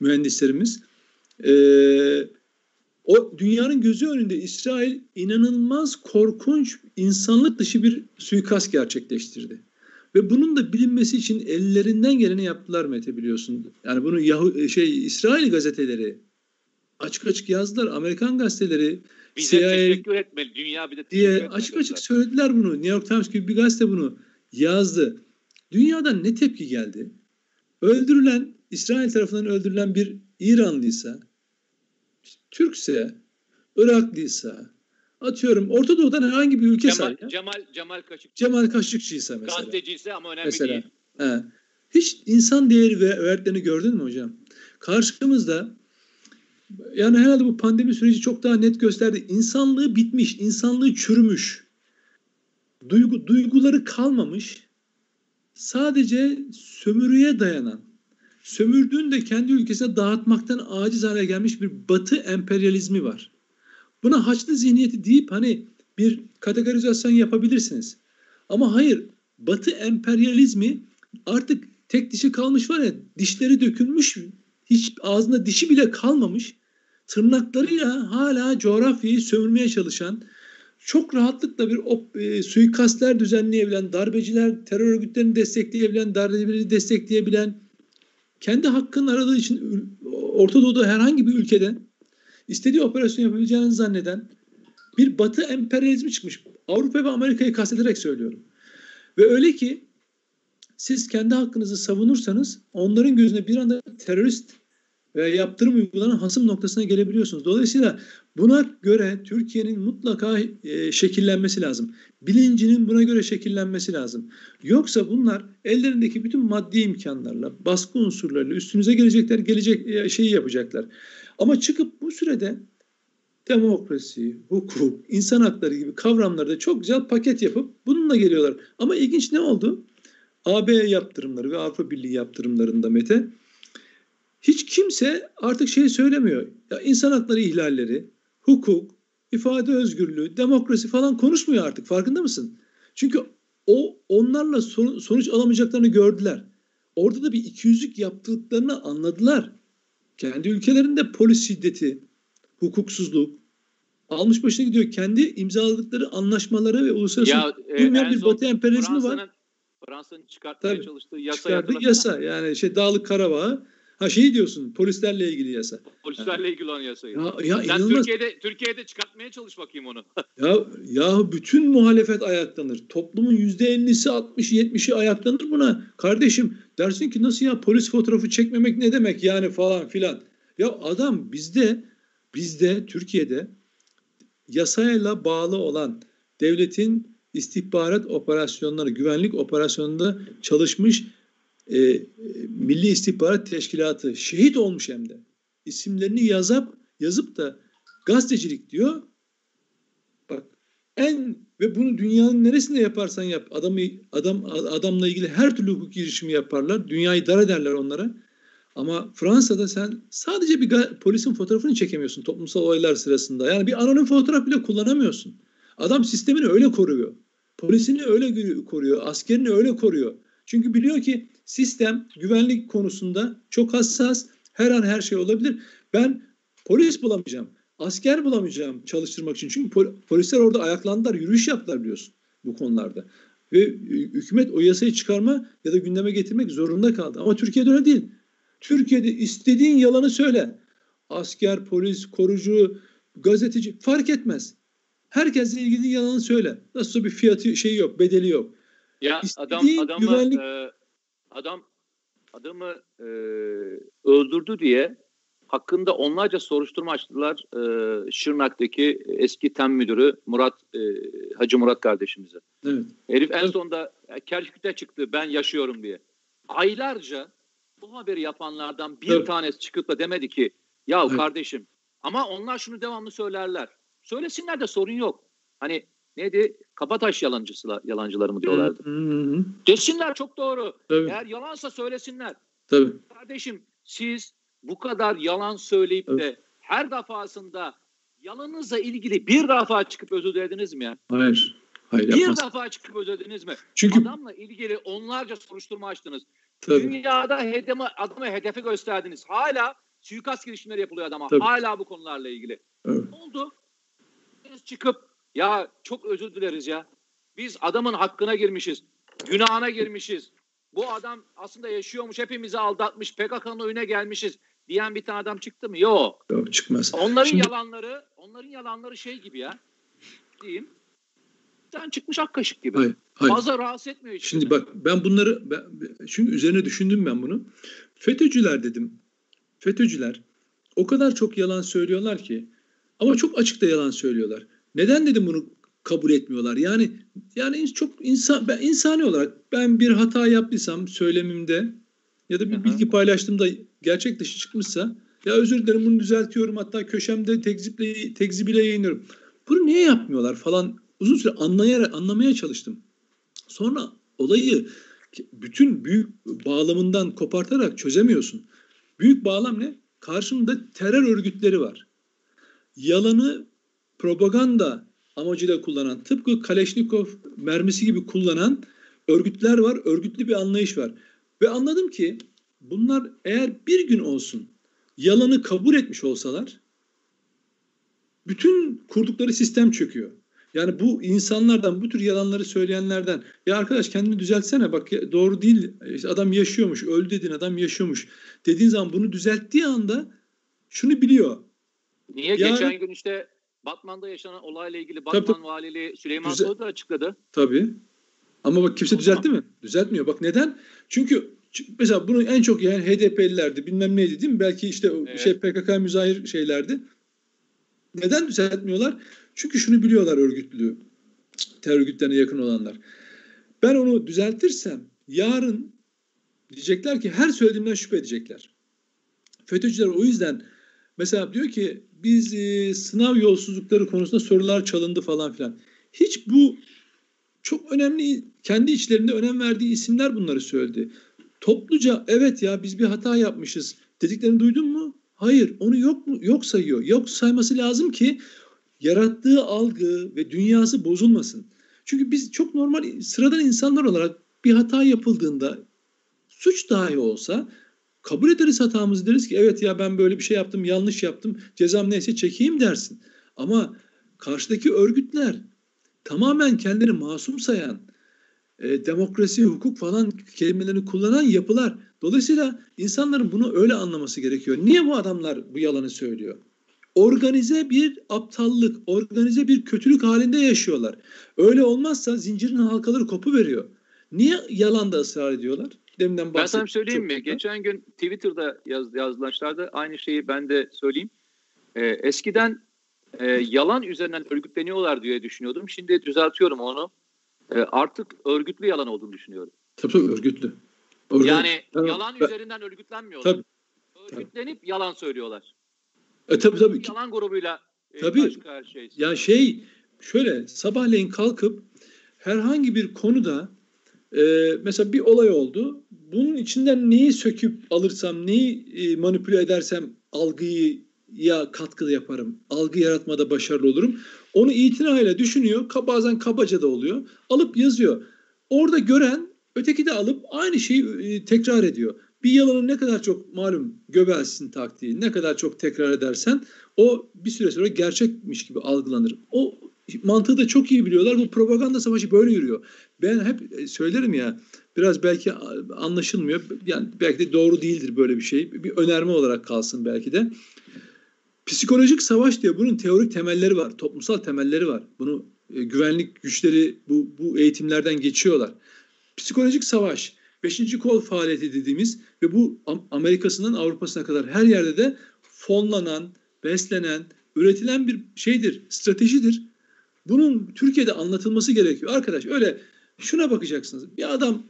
mühendislerimiz. Ee, o dünyanın gözü önünde İsrail inanılmaz korkunç insanlık dışı bir suikast gerçekleştirdi. Ve bunun da bilinmesi için ellerinden geleni yaptılar Mete biliyorsun. Yani bunu Yahu şey İsrail gazeteleri açık açık yazdılar. Amerikan gazeteleri bize CIA, teşekkür etmeli. Dünya bir de diye açık açık söylediler bunu. New York Times gibi bir gazete bunu yazdı. Dünyadan ne tepki geldi? Öldürülen İsrail tarafından öldürülen bir İranlıysa, Türkse, Iraklıysa, atıyorum Orta Doğu'dan herhangi bir ülke Cemal, say. Cemal, Cemal Kaşıkçı. Cemal Kaşıkçıysa mesela. Gazeteciyse ama önemli mesela. değil. He. Hiç insan değeri ve öğretlerini gördün mü hocam? Karşımızda yani herhalde bu pandemi süreci çok daha net gösterdi. İnsanlığı bitmiş, insanlığı çürümüş. Duygu, duyguları kalmamış. Sadece sömürüye dayanan, sömürdüğünü de kendi ülkesine dağıtmaktan aciz hale gelmiş bir batı emperyalizmi var. Buna haçlı zihniyeti deyip hani bir kategorizasyon yapabilirsiniz. Ama hayır Batı emperyalizmi artık tek dişi kalmış var ya dişleri dökülmüş hiç ağzında dişi bile kalmamış tırnaklarıyla hala coğrafyayı sömürmeye çalışan çok rahatlıkla bir op, e, suikastler düzenleyebilen, darbeciler, terör örgütlerini destekleyebilen, darbecileri destekleyebilen, kendi hakkını aradığı için Orta Doğu'da herhangi bir ülkeden istediği operasyon yapabileceğini zanneden bir batı emperyalizmi çıkmış. Avrupa ve Amerika'yı kastederek söylüyorum. Ve öyle ki siz kendi hakkınızı savunursanız onların gözüne bir anda terörist veya yaptırım uygulanan hasım noktasına gelebiliyorsunuz. Dolayısıyla buna göre Türkiye'nin mutlaka e, şekillenmesi lazım. Bilincinin buna göre şekillenmesi lazım. Yoksa bunlar ellerindeki bütün maddi imkanlarla, baskı unsurlarıyla üstünüze gelecekler, gelecek e, şeyi yapacaklar. Ama çıkıp bu sürede demokrasi, hukuk, insan hakları gibi kavramları da çok güzel paket yapıp bununla geliyorlar. Ama ilginç ne oldu? AB yaptırımları ve Avrupa Birliği yaptırımlarında Mete hiç kimse artık şey söylemiyor. Ya insan hakları ihlalleri, hukuk, ifade özgürlüğü, demokrasi falan konuşmuyor artık. Farkında mısın? Çünkü o onlarla sonuç alamayacaklarını gördüler. Orada da bir ikiyüzlük yaptıklarını anladılar kendi ülkelerinde polis şiddeti, hukuksuzluk almış başına gidiyor. Kendi imzaladıkları anlaşmaları ve uluslararası ya, e, bir batı emperyalizmi var. Fransa'nın çıkartmaya Tabii, çalıştığı yasa çıkardığı yasa yani şey Dağlık Karabağ Ha şey diyorsun polislerle ilgili yasa. Polislerle ilgili olan yasayı. Ya, ya Sen inanılmaz. Türkiye'de Türkiye'de çıkartmaya çalış bakayım onu. ya ya bütün muhalefet ayaklanır. Toplumun yüzde ellisi, altmışı, yetmişi ayaklanır buna. Kardeşim dersin ki nasıl ya polis fotoğrafı çekmemek ne demek yani falan filan. Ya adam bizde bizde Türkiye'de yasayla bağlı olan devletin istihbarat operasyonları, güvenlik operasyonunda çalışmış e, Milli İstihbarat Teşkilatı şehit olmuş hem de isimlerini yazıp yazıp da gazetecilik diyor. Bak en ve bunu dünyanın neresinde yaparsan yap adamı adam adamla ilgili her türlü hukuk girişimi yaparlar. Dünyayı dar ederler onlara. Ama Fransa'da sen sadece bir polisin fotoğrafını çekemiyorsun toplumsal olaylar sırasında. Yani bir anonim fotoğraf bile kullanamıyorsun. Adam sistemini öyle koruyor. Polisini öyle koruyor. Askerini öyle koruyor. Çünkü biliyor ki sistem güvenlik konusunda çok hassas. Her an her şey olabilir. Ben polis bulamayacağım. Asker bulamayacağım çalıştırmak için. Çünkü polisler orada ayaklandılar, yürüyüş yaptılar biliyorsun bu konularda. Ve hükümet o yasayı çıkarma ya da gündeme getirmek zorunda kaldı. Ama Türkiye'de öyle değil. Türkiye'de istediğin yalanı söyle. Asker, polis, korucu, gazeteci fark etmez. Herkesle ilgili yalanı söyle. Nasıl bir fiyatı şey yok, bedeli yok. Ya İstediğin adam adamı güvenlik... e, adam adamı e, öldürdü diye hakkında onlarca soruşturma açtılar e, Şırnak'taki eski tem müdürü Murat e, Hacı Murat kardeşimize. Evet. Herif en evet. sonunda Kerkük'te çıktı ben yaşıyorum diye. Aylarca bu haberi yapanlardan bir evet. tanesi çıkıp da demedi ki ya evet. kardeşim ama onlar şunu devamlı söylerler. Söylesinler de sorun yok. Hani neydi? Kabataş yalancısı, yalancıları mı diyorlardı. Desinler çok doğru. Tabii. Eğer yalansa söylesinler. Tabii. Kardeşim siz bu kadar yalan söyleyip evet. de her defasında yalanınızla ilgili bir defa çıkıp özür dilediniz mi ya? Hayır. Hayır bir yapmaz. defa çıkıp özür dilediniz mi? Çünkü adamla ilgili onlarca soruşturma açtınız. Tabii. Dünyada hedeme, adamı hedefi gösterdiniz. Hala suikast girişimleri yapılıyor adama. Tabii. Hala bu konularla ilgili. Evet. Ne oldu? Çıkıp ya çok özür dileriz ya. Biz adamın hakkına girmişiz. Günahına girmişiz. Bu adam aslında yaşıyormuş, hepimizi aldatmış, PKK'nın oyuna gelmişiz diyen bir tane adam çıktı mı? Yok. Yok çıkmaz. Onların Şimdi... yalanları, onların yalanları şey gibi ya. Diyeyim. Sen çıkmış ak kaşık gibi. Hayır, hayır. Fazla rahatsız etmiyor hiç. Şimdi bak ben bunları ben, çünkü üzerine düşündüm ben bunu. FETÖ'cüler dedim. FETÖ'cüler o kadar çok yalan söylüyorlar ki ama çok açık da yalan söylüyorlar. Neden dedim bunu kabul etmiyorlar? Yani yani çok insan ben insani olarak ben bir hata yaptıysam söylemimde ya da bir Aha. bilgi paylaştığımda gerçek dışı çıkmışsa ya özür dilerim bunu düzeltiyorum hatta köşemde tekziple tekzibiyle yayınlıyorum. Bunu niye yapmıyorlar falan uzun süre anlayarak anlamaya çalıştım. Sonra olayı bütün büyük bağlamından kopartarak çözemiyorsun. Büyük bağlam ne? Karşında terör örgütleri var. Yalanı propaganda amacıyla kullanan, tıpkı Kaleşnikov mermisi gibi kullanan örgütler var, örgütlü bir anlayış var. Ve anladım ki bunlar eğer bir gün olsun yalanı kabul etmiş olsalar bütün kurdukları sistem çöküyor. Yani bu insanlardan, bu tür yalanları söyleyenlerden ya arkadaş kendini düzeltsene bak doğru değil adam yaşıyormuş, öldü dedin adam yaşıyormuş dediğin zaman bunu düzelttiği anda şunu biliyor. Niye? Yani, Geçen gün işte Batman'da yaşanan olayla ilgili Batman tabii, valiliği Süleyman Düzel- Soylu da açıkladı. Tabii. Ama bak kimse düzeltti mi? Düzeltmiyor. Bak neden? Çünkü mesela bunu en çok yani HDP'lilerdi bilmem neydi değil mi? Belki işte evet. şey PKK müzahir şeylerdi. Neden düzeltmiyorlar? Çünkü şunu biliyorlar örgütlü, terör örgütlerine yakın olanlar. Ben onu düzeltirsem yarın diyecekler ki her söylediğimden şüphe edecekler. FETÖ'cüler o yüzden mesela diyor ki biz e, sınav yolsuzlukları konusunda sorular çalındı falan filan. Hiç bu çok önemli kendi içlerinde önem verdiği isimler bunları söyledi. Topluca evet ya biz bir hata yapmışız dediklerini duydun mu? Hayır onu yok mu? Yok sayıyor. Yok sayması lazım ki yarattığı algı ve dünyası bozulmasın. Çünkü biz çok normal sıradan insanlar olarak bir hata yapıldığında suç dahi olsa kabul ederiz hatamızı deriz ki evet ya ben böyle bir şey yaptım yanlış yaptım cezam neyse çekeyim dersin. Ama karşıdaki örgütler tamamen kendini masum sayan e, demokrasi, hukuk falan kelimelerini kullanan yapılar. Dolayısıyla insanların bunu öyle anlaması gerekiyor. Niye bu adamlar bu yalanı söylüyor? Organize bir aptallık, organize bir kötülük halinde yaşıyorlar. Öyle olmazsa zincirin halkaları kopu veriyor. Niye yalanda ısrar ediyorlar? Deminden ben sana söyleyeyim mi? Geçen gün Twitter'da yaz, yazılaşlarda aynı şeyi ben de söyleyeyim. Ee, eskiden e, yalan üzerinden örgütleniyorlar diye düşünüyordum. Şimdi düzeltiyorum onu. E, artık örgütlü yalan olduğunu düşünüyorum. Tabii tabii örgütlü. Orada, yani ben, yalan ben, üzerinden örgütlenmiyorlar. Tabii, Örgütlenip tabii. yalan söylüyorlar. E tabii tabii. Yalan grubuyla e, tabii. karşı karşıyayız. Ya şey şöyle sabahleyin kalkıp herhangi bir konuda e, mesela bir olay oldu. Bunun içinden neyi söküp alırsam, neyi e, manipüle edersem algıyı ya katkı yaparım, algı yaratmada başarılı olurum. Onu itinayla düşünüyor. Bazen kabaca da oluyor. Alıp yazıyor. Orada gören öteki de alıp aynı şeyi e, tekrar ediyor. Bir yalanı ne kadar çok malum Göbels'in taktiği ne kadar çok tekrar edersen o bir süre sonra gerçekmiş gibi algılanır. O mantığı da çok iyi biliyorlar. Bu propaganda savaşı böyle yürüyor. Ben hep e, söylerim ya biraz belki anlaşılmıyor. Yani belki de doğru değildir böyle bir şey. Bir önerme olarak kalsın belki de. Psikolojik savaş diye bunun teorik temelleri var. Toplumsal temelleri var. Bunu e, güvenlik güçleri bu, bu eğitimlerden geçiyorlar. Psikolojik savaş, beşinci kol faaliyeti dediğimiz ve bu Amerika'sından Avrupa'sına kadar her yerde de fonlanan, beslenen, üretilen bir şeydir, stratejidir. Bunun Türkiye'de anlatılması gerekiyor. Arkadaş öyle şuna bakacaksınız. Bir adam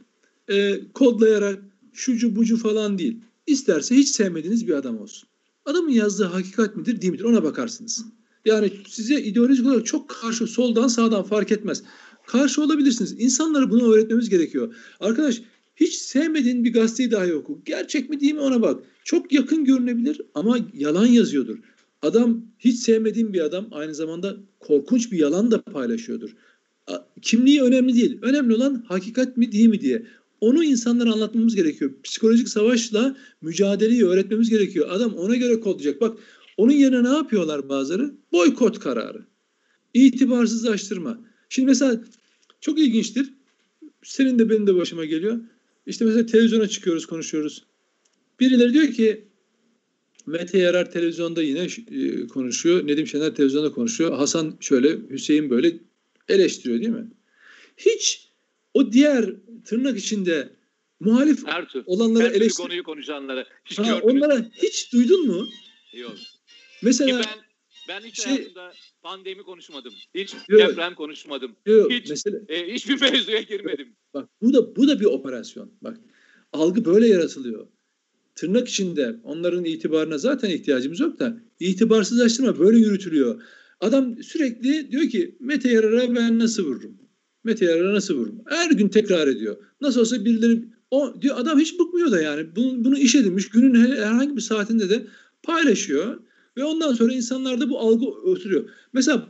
e, kodlayarak şucu bucu falan değil. İsterse hiç sevmediğiniz bir adam olsun. Adamın yazdığı hakikat midir değil midir ona bakarsınız. Yani size ideolojik olarak çok karşı soldan sağdan fark etmez. Karşı olabilirsiniz. İnsanlara bunu öğretmemiz gerekiyor. Arkadaş hiç sevmediğin bir gazeteyi dahi oku. Gerçek mi değil mi ona bak. Çok yakın görünebilir ama yalan yazıyordur. Adam hiç sevmediğim bir adam aynı zamanda korkunç bir yalan da paylaşıyordur. Kimliği önemli değil. Önemli olan hakikat mi değil mi diye. Onu insanlara anlatmamız gerekiyor. Psikolojik savaşla mücadeleyi öğretmemiz gerekiyor. Adam ona göre kodlayacak. Bak onun yerine ne yapıyorlar bazıları? Boykot kararı. İtibarsızlaştırma. Şimdi mesela çok ilginçtir. Senin de benim de başıma geliyor. İşte mesela televizyona çıkıyoruz, konuşuyoruz. Birileri diyor ki Mete Yarar televizyonda yine e, konuşuyor. Nedim Şener televizyonda konuşuyor. Hasan şöyle, Hüseyin böyle eleştiriyor değil mi? Hiç o diğer tırnak içinde muhalif her tür, olanlara her eleştir... konuyu konuşanlara hiç ha, onlara mi? hiç duydun mu? Yok. Mesela Ki ben ben hiç şey, hayatımda pandemi konuşmadım. Hiç yok, deprem konuşmadım. Yok, hiç mesela, e, hiçbir mevzuya girmedim. Bak bu da bu da bir operasyon. Bak algı böyle yaratılıyor. Tırnak içinde onların itibarına zaten ihtiyacımız yok da itibarsızlaştırma böyle yürütülüyor. Adam sürekli diyor ki Mete Yarar'a ben nasıl vururum? Mete Yarar'a nasıl vururum? Her gün tekrar ediyor. Nasıl olsa birileri o diyor adam hiç bıkmıyor da yani. Bunu, bunu iş edinmiş. Günün herhangi bir saatinde de paylaşıyor. Ve ondan sonra insanlarda bu algı oturuyor. Mesela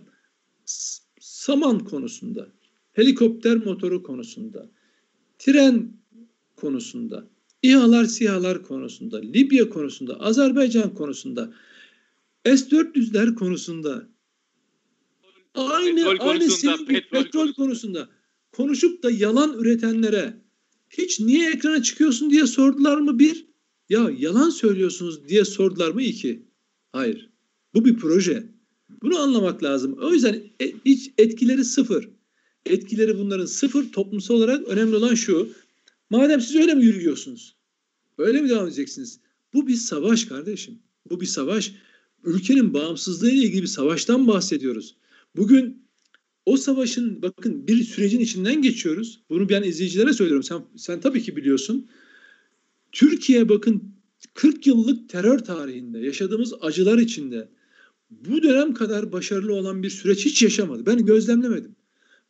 saman konusunda, helikopter motoru konusunda, tren konusunda, İHA'lar SİHA'lar konusunda, Libya konusunda, Azerbaycan konusunda, S-400'ler konusunda, aynı petrol aynı konusunda, petrol, petrol konusunda konuşup da yalan üretenlere hiç niye ekrana çıkıyorsun diye sordular mı bir? Ya yalan söylüyorsunuz diye sordular mı iki? Hayır. Bu bir proje. Bunu anlamak lazım. O yüzden e, hiç etkileri sıfır. Etkileri bunların sıfır. Toplumsal olarak önemli olan şu. Madem siz öyle mi yürüyorsunuz? Öyle mi devam edeceksiniz? Bu bir savaş kardeşim. Bu bir savaş. Ülkenin bağımsızlığı ile ilgili bir savaştan bahsediyoruz. Bugün o savaşın bakın bir sürecin içinden geçiyoruz. Bunu ben izleyicilere söylüyorum. Sen, sen tabii ki biliyorsun. Türkiye bakın 40 yıllık terör tarihinde yaşadığımız acılar içinde bu dönem kadar başarılı olan bir süreç hiç yaşamadı. Ben gözlemlemedim.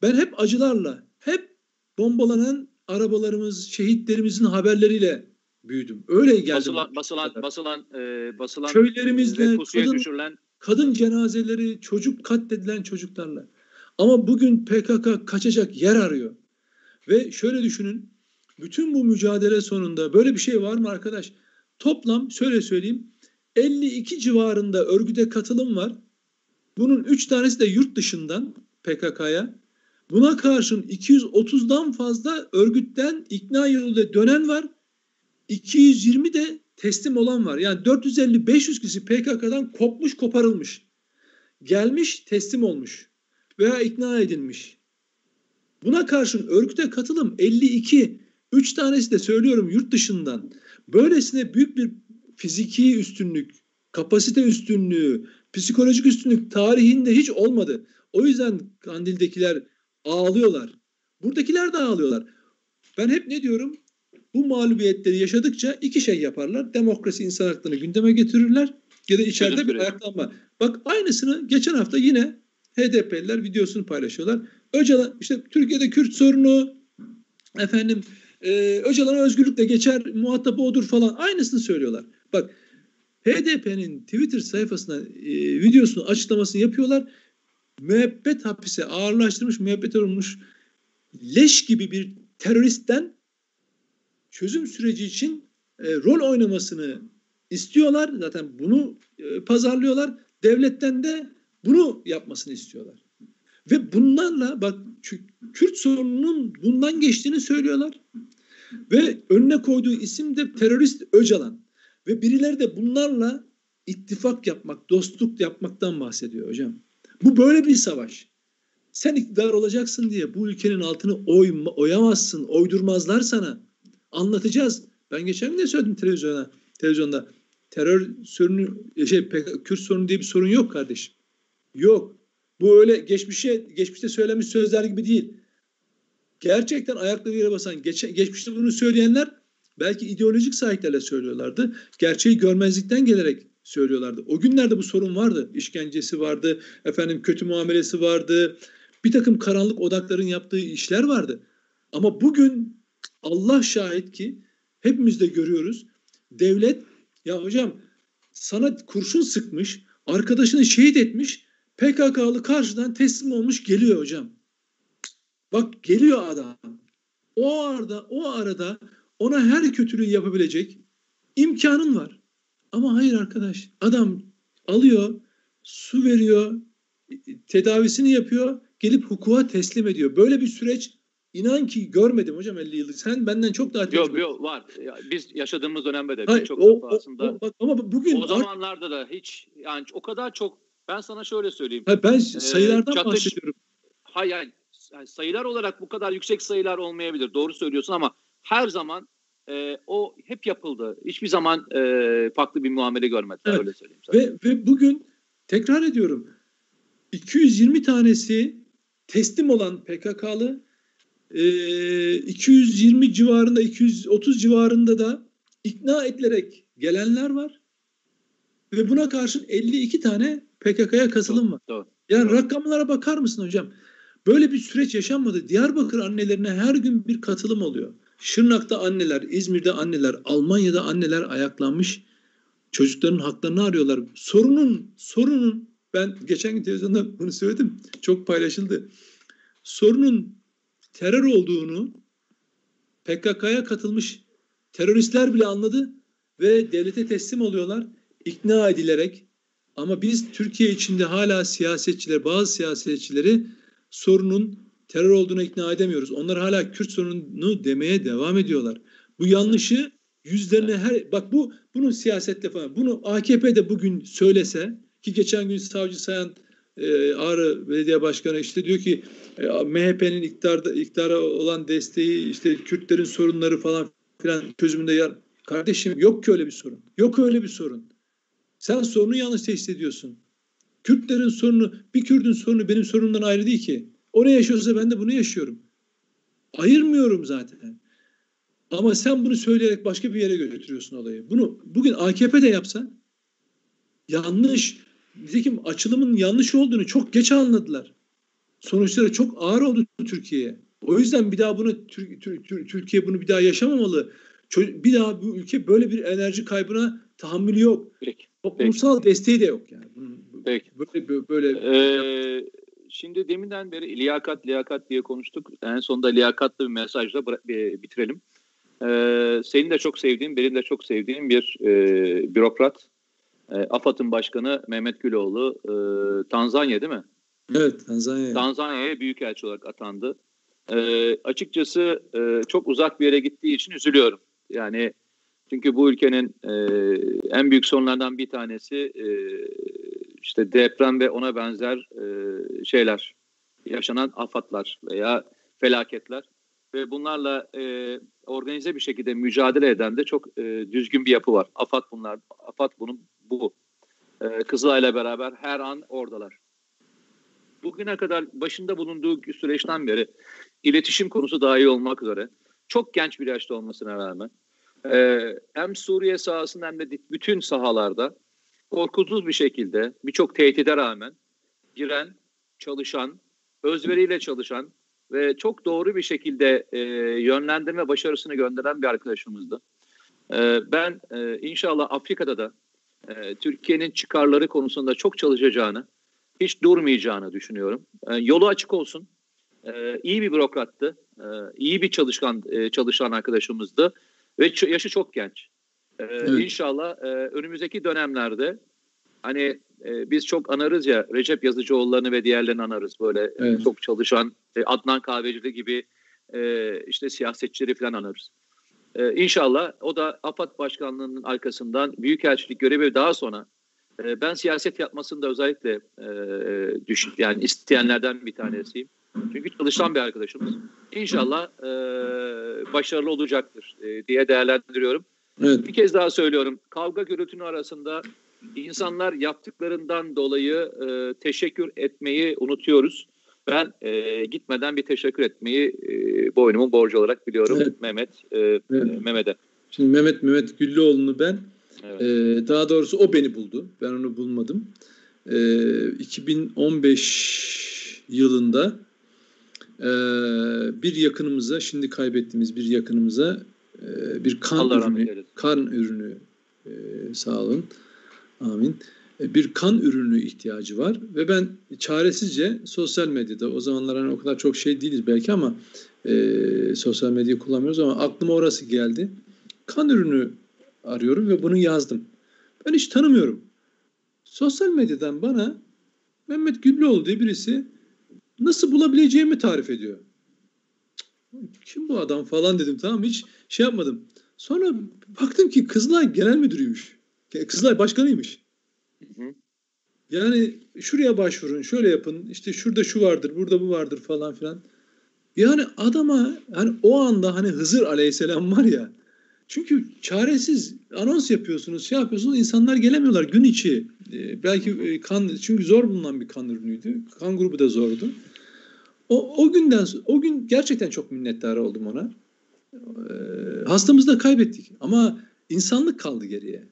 Ben hep acılarla, hep bombalanan arabalarımız, şehitlerimizin haberleriyle büyüdüm. Öyle geldim. Basılan, basılan, basılan, e, basılan köylerimizde kadın, düşürülen... kadın cenazeleri, çocuk katledilen çocuklarla. Ama bugün PKK kaçacak yer arıyor. Ve şöyle düşünün, bütün bu mücadele sonunda böyle bir şey var mı arkadaş? Toplam şöyle söyleyeyim 52 civarında örgüte katılım var. Bunun 3 tanesi de yurt dışından PKK'ya. Buna karşın 230'dan fazla örgütten ikna yoluyla dönen var. 220 de teslim olan var. Yani 450-500 kişi PKK'dan kopmuş koparılmış. Gelmiş teslim olmuş veya ikna edilmiş. Buna karşın örgüte katılım 52. 3 tanesi de söylüyorum yurt dışından. Böylesine büyük bir fiziki üstünlük, kapasite üstünlüğü, psikolojik üstünlük tarihinde hiç olmadı. O yüzden Kandil'dekiler ağlıyorlar. Buradakiler de ağlıyorlar. Ben hep ne diyorum? Bu mağlubiyetleri yaşadıkça iki şey yaparlar. Demokrasi, insan haklarını gündeme getirirler ya da içeride bir ayaklanma. Bak aynısını geçen hafta yine HDP'liler videosunu paylaşıyorlar. Öcalan işte Türkiye'de Kürt sorunu efendim e, Öcalan özgürlükle geçer muhatap odur falan aynısını söylüyorlar. Bak HDP'nin Twitter sayfasına e, videosunu açıklamasını yapıyorlar. Müebbet hapise ağırlaştırmış, müebbet olmuş leş gibi bir teröristten çözüm süreci için e, rol oynamasını istiyorlar. Zaten bunu e, pazarlıyorlar. Devletten de bunu yapmasını istiyorlar. Ve bunlarla bak Kürt sorununun bundan geçtiğini söylüyorlar. Ve önüne koyduğu isim de terörist Öcalan. Ve birileri de bunlarla ittifak yapmak, dostluk yapmaktan bahsediyor hocam. Bu böyle bir savaş. Sen iktidar olacaksın diye bu ülkenin altını oyma, oyamazsın, oydurmazlar sana. Anlatacağız. Ben geçen gün de söyledim televizyona, televizyonda. Terör sorunu, şey, Kürt sorunu diye bir sorun yok kardeşim. Yok. Bu öyle geçmişe geçmişte söylemiş sözler gibi değil. Gerçekten ayakları yere basan, geç, geçmişte bunu söyleyenler belki ideolojik sahiplerle söylüyorlardı. Gerçeği görmezlikten gelerek söylüyorlardı. O günlerde bu sorun vardı. İşkencesi vardı, efendim kötü muamelesi vardı. Bir takım karanlık odakların yaptığı işler vardı. Ama bugün Allah şahit ki hepimiz de görüyoruz. Devlet ya hocam sana kurşun sıkmış, arkadaşını şehit etmiş, PKK'lı karşıdan teslim olmuş geliyor hocam. Bak geliyor adam. O arada o arada ona her kötülüğü yapabilecek imkanın var. Ama hayır arkadaş adam alıyor, su veriyor, tedavisini yapıyor, gelip hukuka teslim ediyor. Böyle bir süreç inan ki görmedim hocam 50 yıldır. Sen benden çok daha tecrübeli. Yok yok var. Biz yaşadığımız dönemde de Hayır, çok o, aslında. O, bak, ama bugün o zamanlarda da hiç yani o kadar çok ben sana şöyle söyleyeyim. Hayır, ben sayılardan ee, çatış, bahsediyorum. Hayır yani sayılar olarak bu kadar yüksek sayılar olmayabilir. Doğru söylüyorsun ama her zaman e, o hep yapıldı. Hiçbir zaman e, farklı bir muamele görmediler evet. öyle söyleyeyim. Sana. Ve, ve bugün tekrar ediyorum 220 tanesi teslim olan PKK'lı e, 220 civarında 230 civarında da ikna edilerek gelenler var. Ve buna karşın 52 tane PKK'ya katılım var. Doğru. Yani doğru. rakamlara bakar mısın hocam? Böyle bir süreç yaşanmadı. Diyarbakır annelerine her gün bir katılım oluyor. Şırnak'ta anneler, İzmir'de anneler, Almanya'da anneler ayaklanmış. Çocukların haklarını arıyorlar. Sorunun, sorunun ben geçen gün televizyonda bunu söyledim. Çok paylaşıldı. Sorunun terör olduğunu PKK'ya katılmış teröristler bile anladı ve devlete teslim oluyorlar. ikna edilerek ama biz Türkiye içinde hala siyasetçiler, bazı siyasetçileri sorunun terör olduğuna ikna edemiyoruz. Onlar hala Kürt sorununu demeye devam ediyorlar. Bu yanlışı yüzlerine her bak bu bunun siyasetle falan bunu AKP de bugün söylese ki geçen gün savcı sayan e, Ağrı Belediye Başkanı işte diyor ki e, MHP'nin iktidarda iktidara olan desteği işte Kürtlerin sorunları falan filan çözümünde yer. Kardeşim yok ki öyle bir sorun. Yok öyle bir sorun. Sen sorunu yanlış teşhis ediyorsun. Kürtlerin sorunu, bir Kürt'ün sorunu benim sorunumdan ayrı değil ki. O ne yaşıyorsa ben de bunu yaşıyorum. Ayırmıyorum zaten. Ama sen bunu söyleyerek başka bir yere götürüyorsun olayı. Bunu bugün AKP de yapsa yanlış, nitekim açılımın yanlış olduğunu çok geç anladılar. Sonuçları çok ağır oldu Türkiye'ye. O yüzden bir daha bunu Türkiye bunu bir daha yaşamamalı. Bir daha bu ülke böyle bir enerji kaybına tahammülü yok. Peki. Toplumsal Peki. desteği de yok yani. Peki. Böyle, böyle ee, şimdi deminden beri liyakat liyakat diye konuştuk. En sonunda liyakatlı bir mesajla bitirelim. Ee, senin de çok sevdiğin, benim de çok sevdiğim bir e, bürokrat. E, AFAD'ın başkanı Mehmet Güloğlu e, Tanzanya değil mi? Evet Tanzanya. Tanzanya'ya büyükelçi olarak atandı. E, açıkçası e, çok uzak bir yere gittiği için üzülüyorum. Yani çünkü bu ülkenin e, en büyük sorunlardan bir tanesi e, işte deprem ve ona benzer e, şeyler, yaşanan afatlar veya felaketler ve bunlarla e, organize bir şekilde mücadele eden de çok e, düzgün bir yapı var. AFAD bunlar, AFAD bunun bu. E, Kızılay'la beraber her an oradalar. Bugüne kadar başında bulunduğu süreçten beri iletişim konusu daha iyi olmak üzere çok genç bir yaşta olmasına rağmen e, hem Suriye sahasında hem de bütün sahalarda korkusuz bir şekilde birçok tehdide rağmen giren, çalışan, özveriyle çalışan ve çok doğru bir şekilde e, yönlendirme başarısını gönderen bir arkadaşımızdı. E, ben e, inşallah Afrika'da da e, Türkiye'nin çıkarları konusunda çok çalışacağını, hiç durmayacağını düşünüyorum. E, yolu açık olsun. E, iyi bir bürokrattı, e, iyi bir çalışkan e, çalışan arkadaşımızdı ve yaşı çok genç. E, evet. İnşallah e, önümüzdeki dönemlerde hani e, biz çok anarız ya Recep Yazıcıoğulları'nı ve diğerlerini anarız böyle evet. çok çalışan e, Adnan Kahvecili gibi e, işte siyasetçileri falan anarız. E, inşallah o da AFAD Başkanlığı'nın arkasından Büyükelçilik görevi daha sonra e, ben siyaset yapmasını da özellikle e, düş, yani isteyenlerden bir tanesiyim. Çünkü çalışan bir arkadaşımız. İnşallah e, başarılı olacaktır e, diye değerlendiriyorum. Evet. Bir kez daha söylüyorum. Kavga gürültünün arasında insanlar yaptıklarından dolayı e, teşekkür etmeyi unutuyoruz. Ben e, gitmeden bir teşekkür etmeyi e, boynumun borcu olarak biliyorum evet. Mehmet e, evet. Mehmet'e. Şimdi Mehmet Mehmet Güllüoğlu'nu ben evet. e, daha doğrusu o beni buldu. Ben onu bulmadım. E, 2015 yılında e, bir yakınımıza şimdi kaybettiğimiz bir yakınımıza e, bir kan Allah ürünü kan ürünü e, sağ olun Amin. E, bir kan ürünü ihtiyacı var ve ben çaresizce sosyal medyada o zamanlar hani o kadar çok şey değiliz belki ama e, sosyal medyayı kullanmıyoruz ama aklıma orası geldi. Kan ürünü arıyorum ve bunu yazdım. Ben hiç tanımıyorum. Sosyal medyadan bana Mehmet Güllüoğlu diye birisi nasıl bulabileceğimi tarif ediyor. Kim bu adam falan dedim tamam hiç şey yapmadım. Sonra baktım ki Kızılay Genel Müdürüymüş. Kızılay Başkanıymış. Hı hı. Yani şuraya başvurun, şöyle yapın, işte şurada şu vardır, burada bu vardır falan filan. Yani adama hani o anda hani Hızır Aleyhisselam var ya. Çünkü çaresiz anons yapıyorsunuz, şey yapıyorsunuz, insanlar gelemiyorlar gün içi. Ee, belki e, kan çünkü zor bulunan bir kan ürünüydü. Kan grubu da zordu. O, o günden o gün gerçekten çok minnettar oldum ona. Ee, hastamızı da kaybettik ama insanlık kaldı geriye.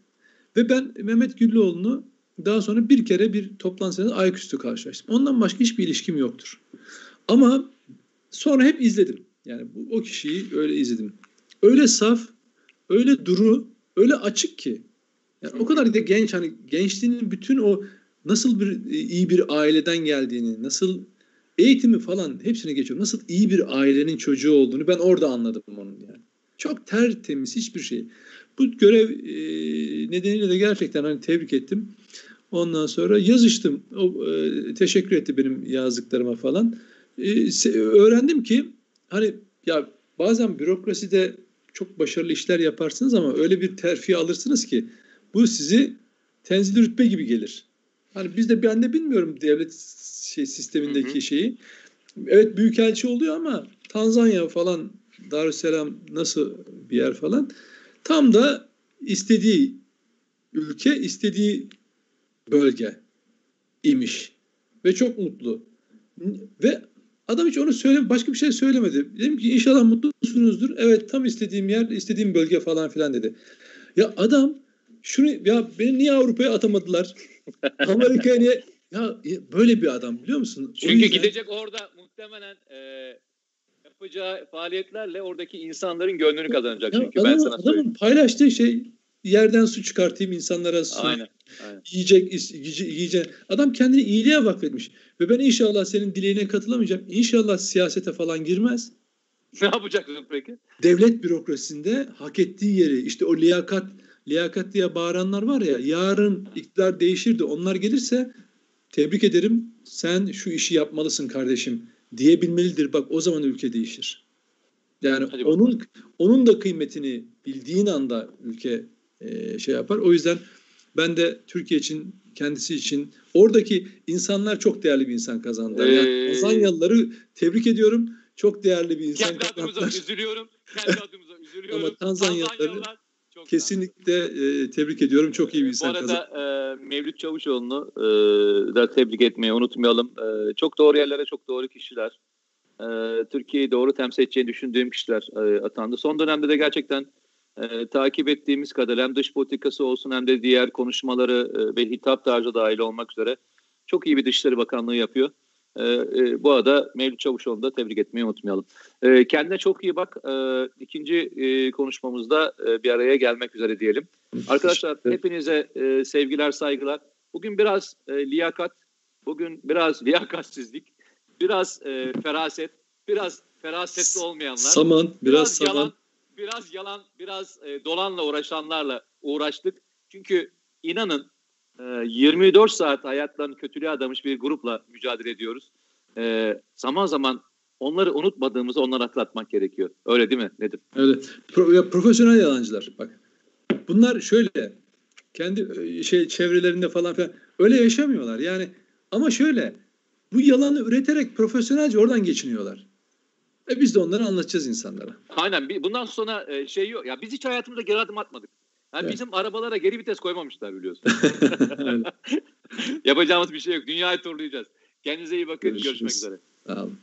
Ve ben Mehmet Güllüoğlu'nu daha sonra bir kere bir toplantısında ayaküstü karşılaştım. Ondan başka hiçbir ilişkim yoktur. Ama sonra hep izledim. Yani bu, o kişiyi öyle izledim. Öyle saf, öyle duru, öyle açık ki. Yani o kadar da genç hani gençliğinin bütün o nasıl bir iyi bir aileden geldiğini, nasıl eğitimi falan hepsini geçiyorum. Nasıl iyi bir ailenin çocuğu olduğunu ben orada anladım onun yani. Çok tertemiz hiçbir şey. Bu görev e, nedeniyle de gerçekten hani tebrik ettim. Ondan sonra yazıştım. O e, teşekkür etti benim yazdıklarıma falan. E, öğrendim ki hani ya bazen bürokraside çok başarılı işler yaparsınız ama öyle bir terfi alırsınız ki bu sizi tenzil rütbe gibi gelir. Hani biz de ben de bilmiyorum devlet şey sistemindeki hı hı. şeyi. Evet büyükelçi oluyor ama Tanzanya falan Darüsselam nasıl bir yer falan. Tam da istediği ülke, istediği bölge imiş. Ve çok mutlu. Ve adam hiç onu söyle, başka bir şey söylemedi. Dedim ki inşallah mutlusunuzdur. Evet tam istediğim yer, istediğim bölge falan filan dedi. Ya adam şunu ya beni niye Avrupa'ya atamadılar? Amerika'ya niye ya böyle bir adam biliyor musun? Çünkü yüzden... gidecek orada muhtemelen e, yapacağı faaliyetlerle oradaki insanların gönlünü kazanacak. Ya çünkü adamın, ben sana adamın söyleyeyim. paylaştığı şey yerden su çıkartayım insanlara su. Aynen, aynen. Yiyecek, yiyecek. Adam kendini iyiliğe vakfetmiş. Ve ben inşallah senin dileğine katılamayacağım. İnşallah siyasete falan girmez. Ne yapacaksın peki? Devlet bürokrasisinde hak ettiği yeri işte o liyakat liyakat diye bağıranlar var ya yarın iktidar değişirdi onlar gelirse tebrik ederim sen şu işi yapmalısın kardeşim diyebilmelidir. Bak o zaman ülke değişir. Yani Hadi onun bakalım. onun da kıymetini bildiğin anda ülke e, şey yapar. O yüzden ben de Türkiye için kendisi için oradaki insanlar çok değerli bir insan kazandı. Yani ee... Tanzanyalıları tebrik ediyorum. Çok değerli bir insan Kendi adımıza üzülüyorum. Kendi adımıza üzülüyorum. Ama Tanzanyalıları çok kesinlikle e, tebrik ediyorum. Çok iyi bir insan. Bu arada e, Mevlüt Çavuşoğlu'nu e, da tebrik etmeyi unutmayalım. E, çok doğru yerlere çok doğru kişiler. E, Türkiye'yi doğru temsil edeceğini düşündüğüm kişiler e, atandı. Son dönemde de gerçekten e, takip ettiğimiz kadar hem dış politikası olsun hem de diğer konuşmaları e, ve hitap tarzı dahil olmak üzere çok iyi bir Dışişleri Bakanlığı yapıyor. E, e, bu arada Mevlüt Çavuşoğlu'nu da tebrik etmeyi unutmayalım. E, kendine çok iyi bak. E, ikinci e, konuşmamızda e, bir araya gelmek üzere diyelim. Arkadaşlar hepinize e, sevgiler, saygılar. Bugün biraz e, liyakat, bugün biraz liyakatsizlik, biraz e, feraset, biraz ferasetli olmayanlar. Saman, biraz, biraz saman. yalan, biraz yalan, biraz e, dolanla uğraşanlarla uğraştık. Çünkü inanın 24 saat hayatlarını kötülüğe adamış bir grupla mücadele ediyoruz. E, zaman zaman onları unutmadığımızı onlara hatırlatmak gerekiyor. Öyle değil mi? Nedir? Öyle. Pro, ya, profesyonel yalancılar bak. Bunlar şöyle kendi e, şey çevrelerinde falan filan öyle yaşamıyorlar. Yani ama şöyle bu yalanı üreterek profesyonelce oradan geçiniyorlar. E biz de onları anlatacağız insanlara. Aynen. Bundan sonra e, şey yok. Ya biz hiç hayatımızda geri adım atmadık. Yani Evet. bizim arabalara geri vites koymamışlar biliyorsun. Yapacağımız bir şey yok. Dünyayı turlayacağız. Kendinize iyi bakın. Görüşürüz. Görüşmek üzere. Sağ olun.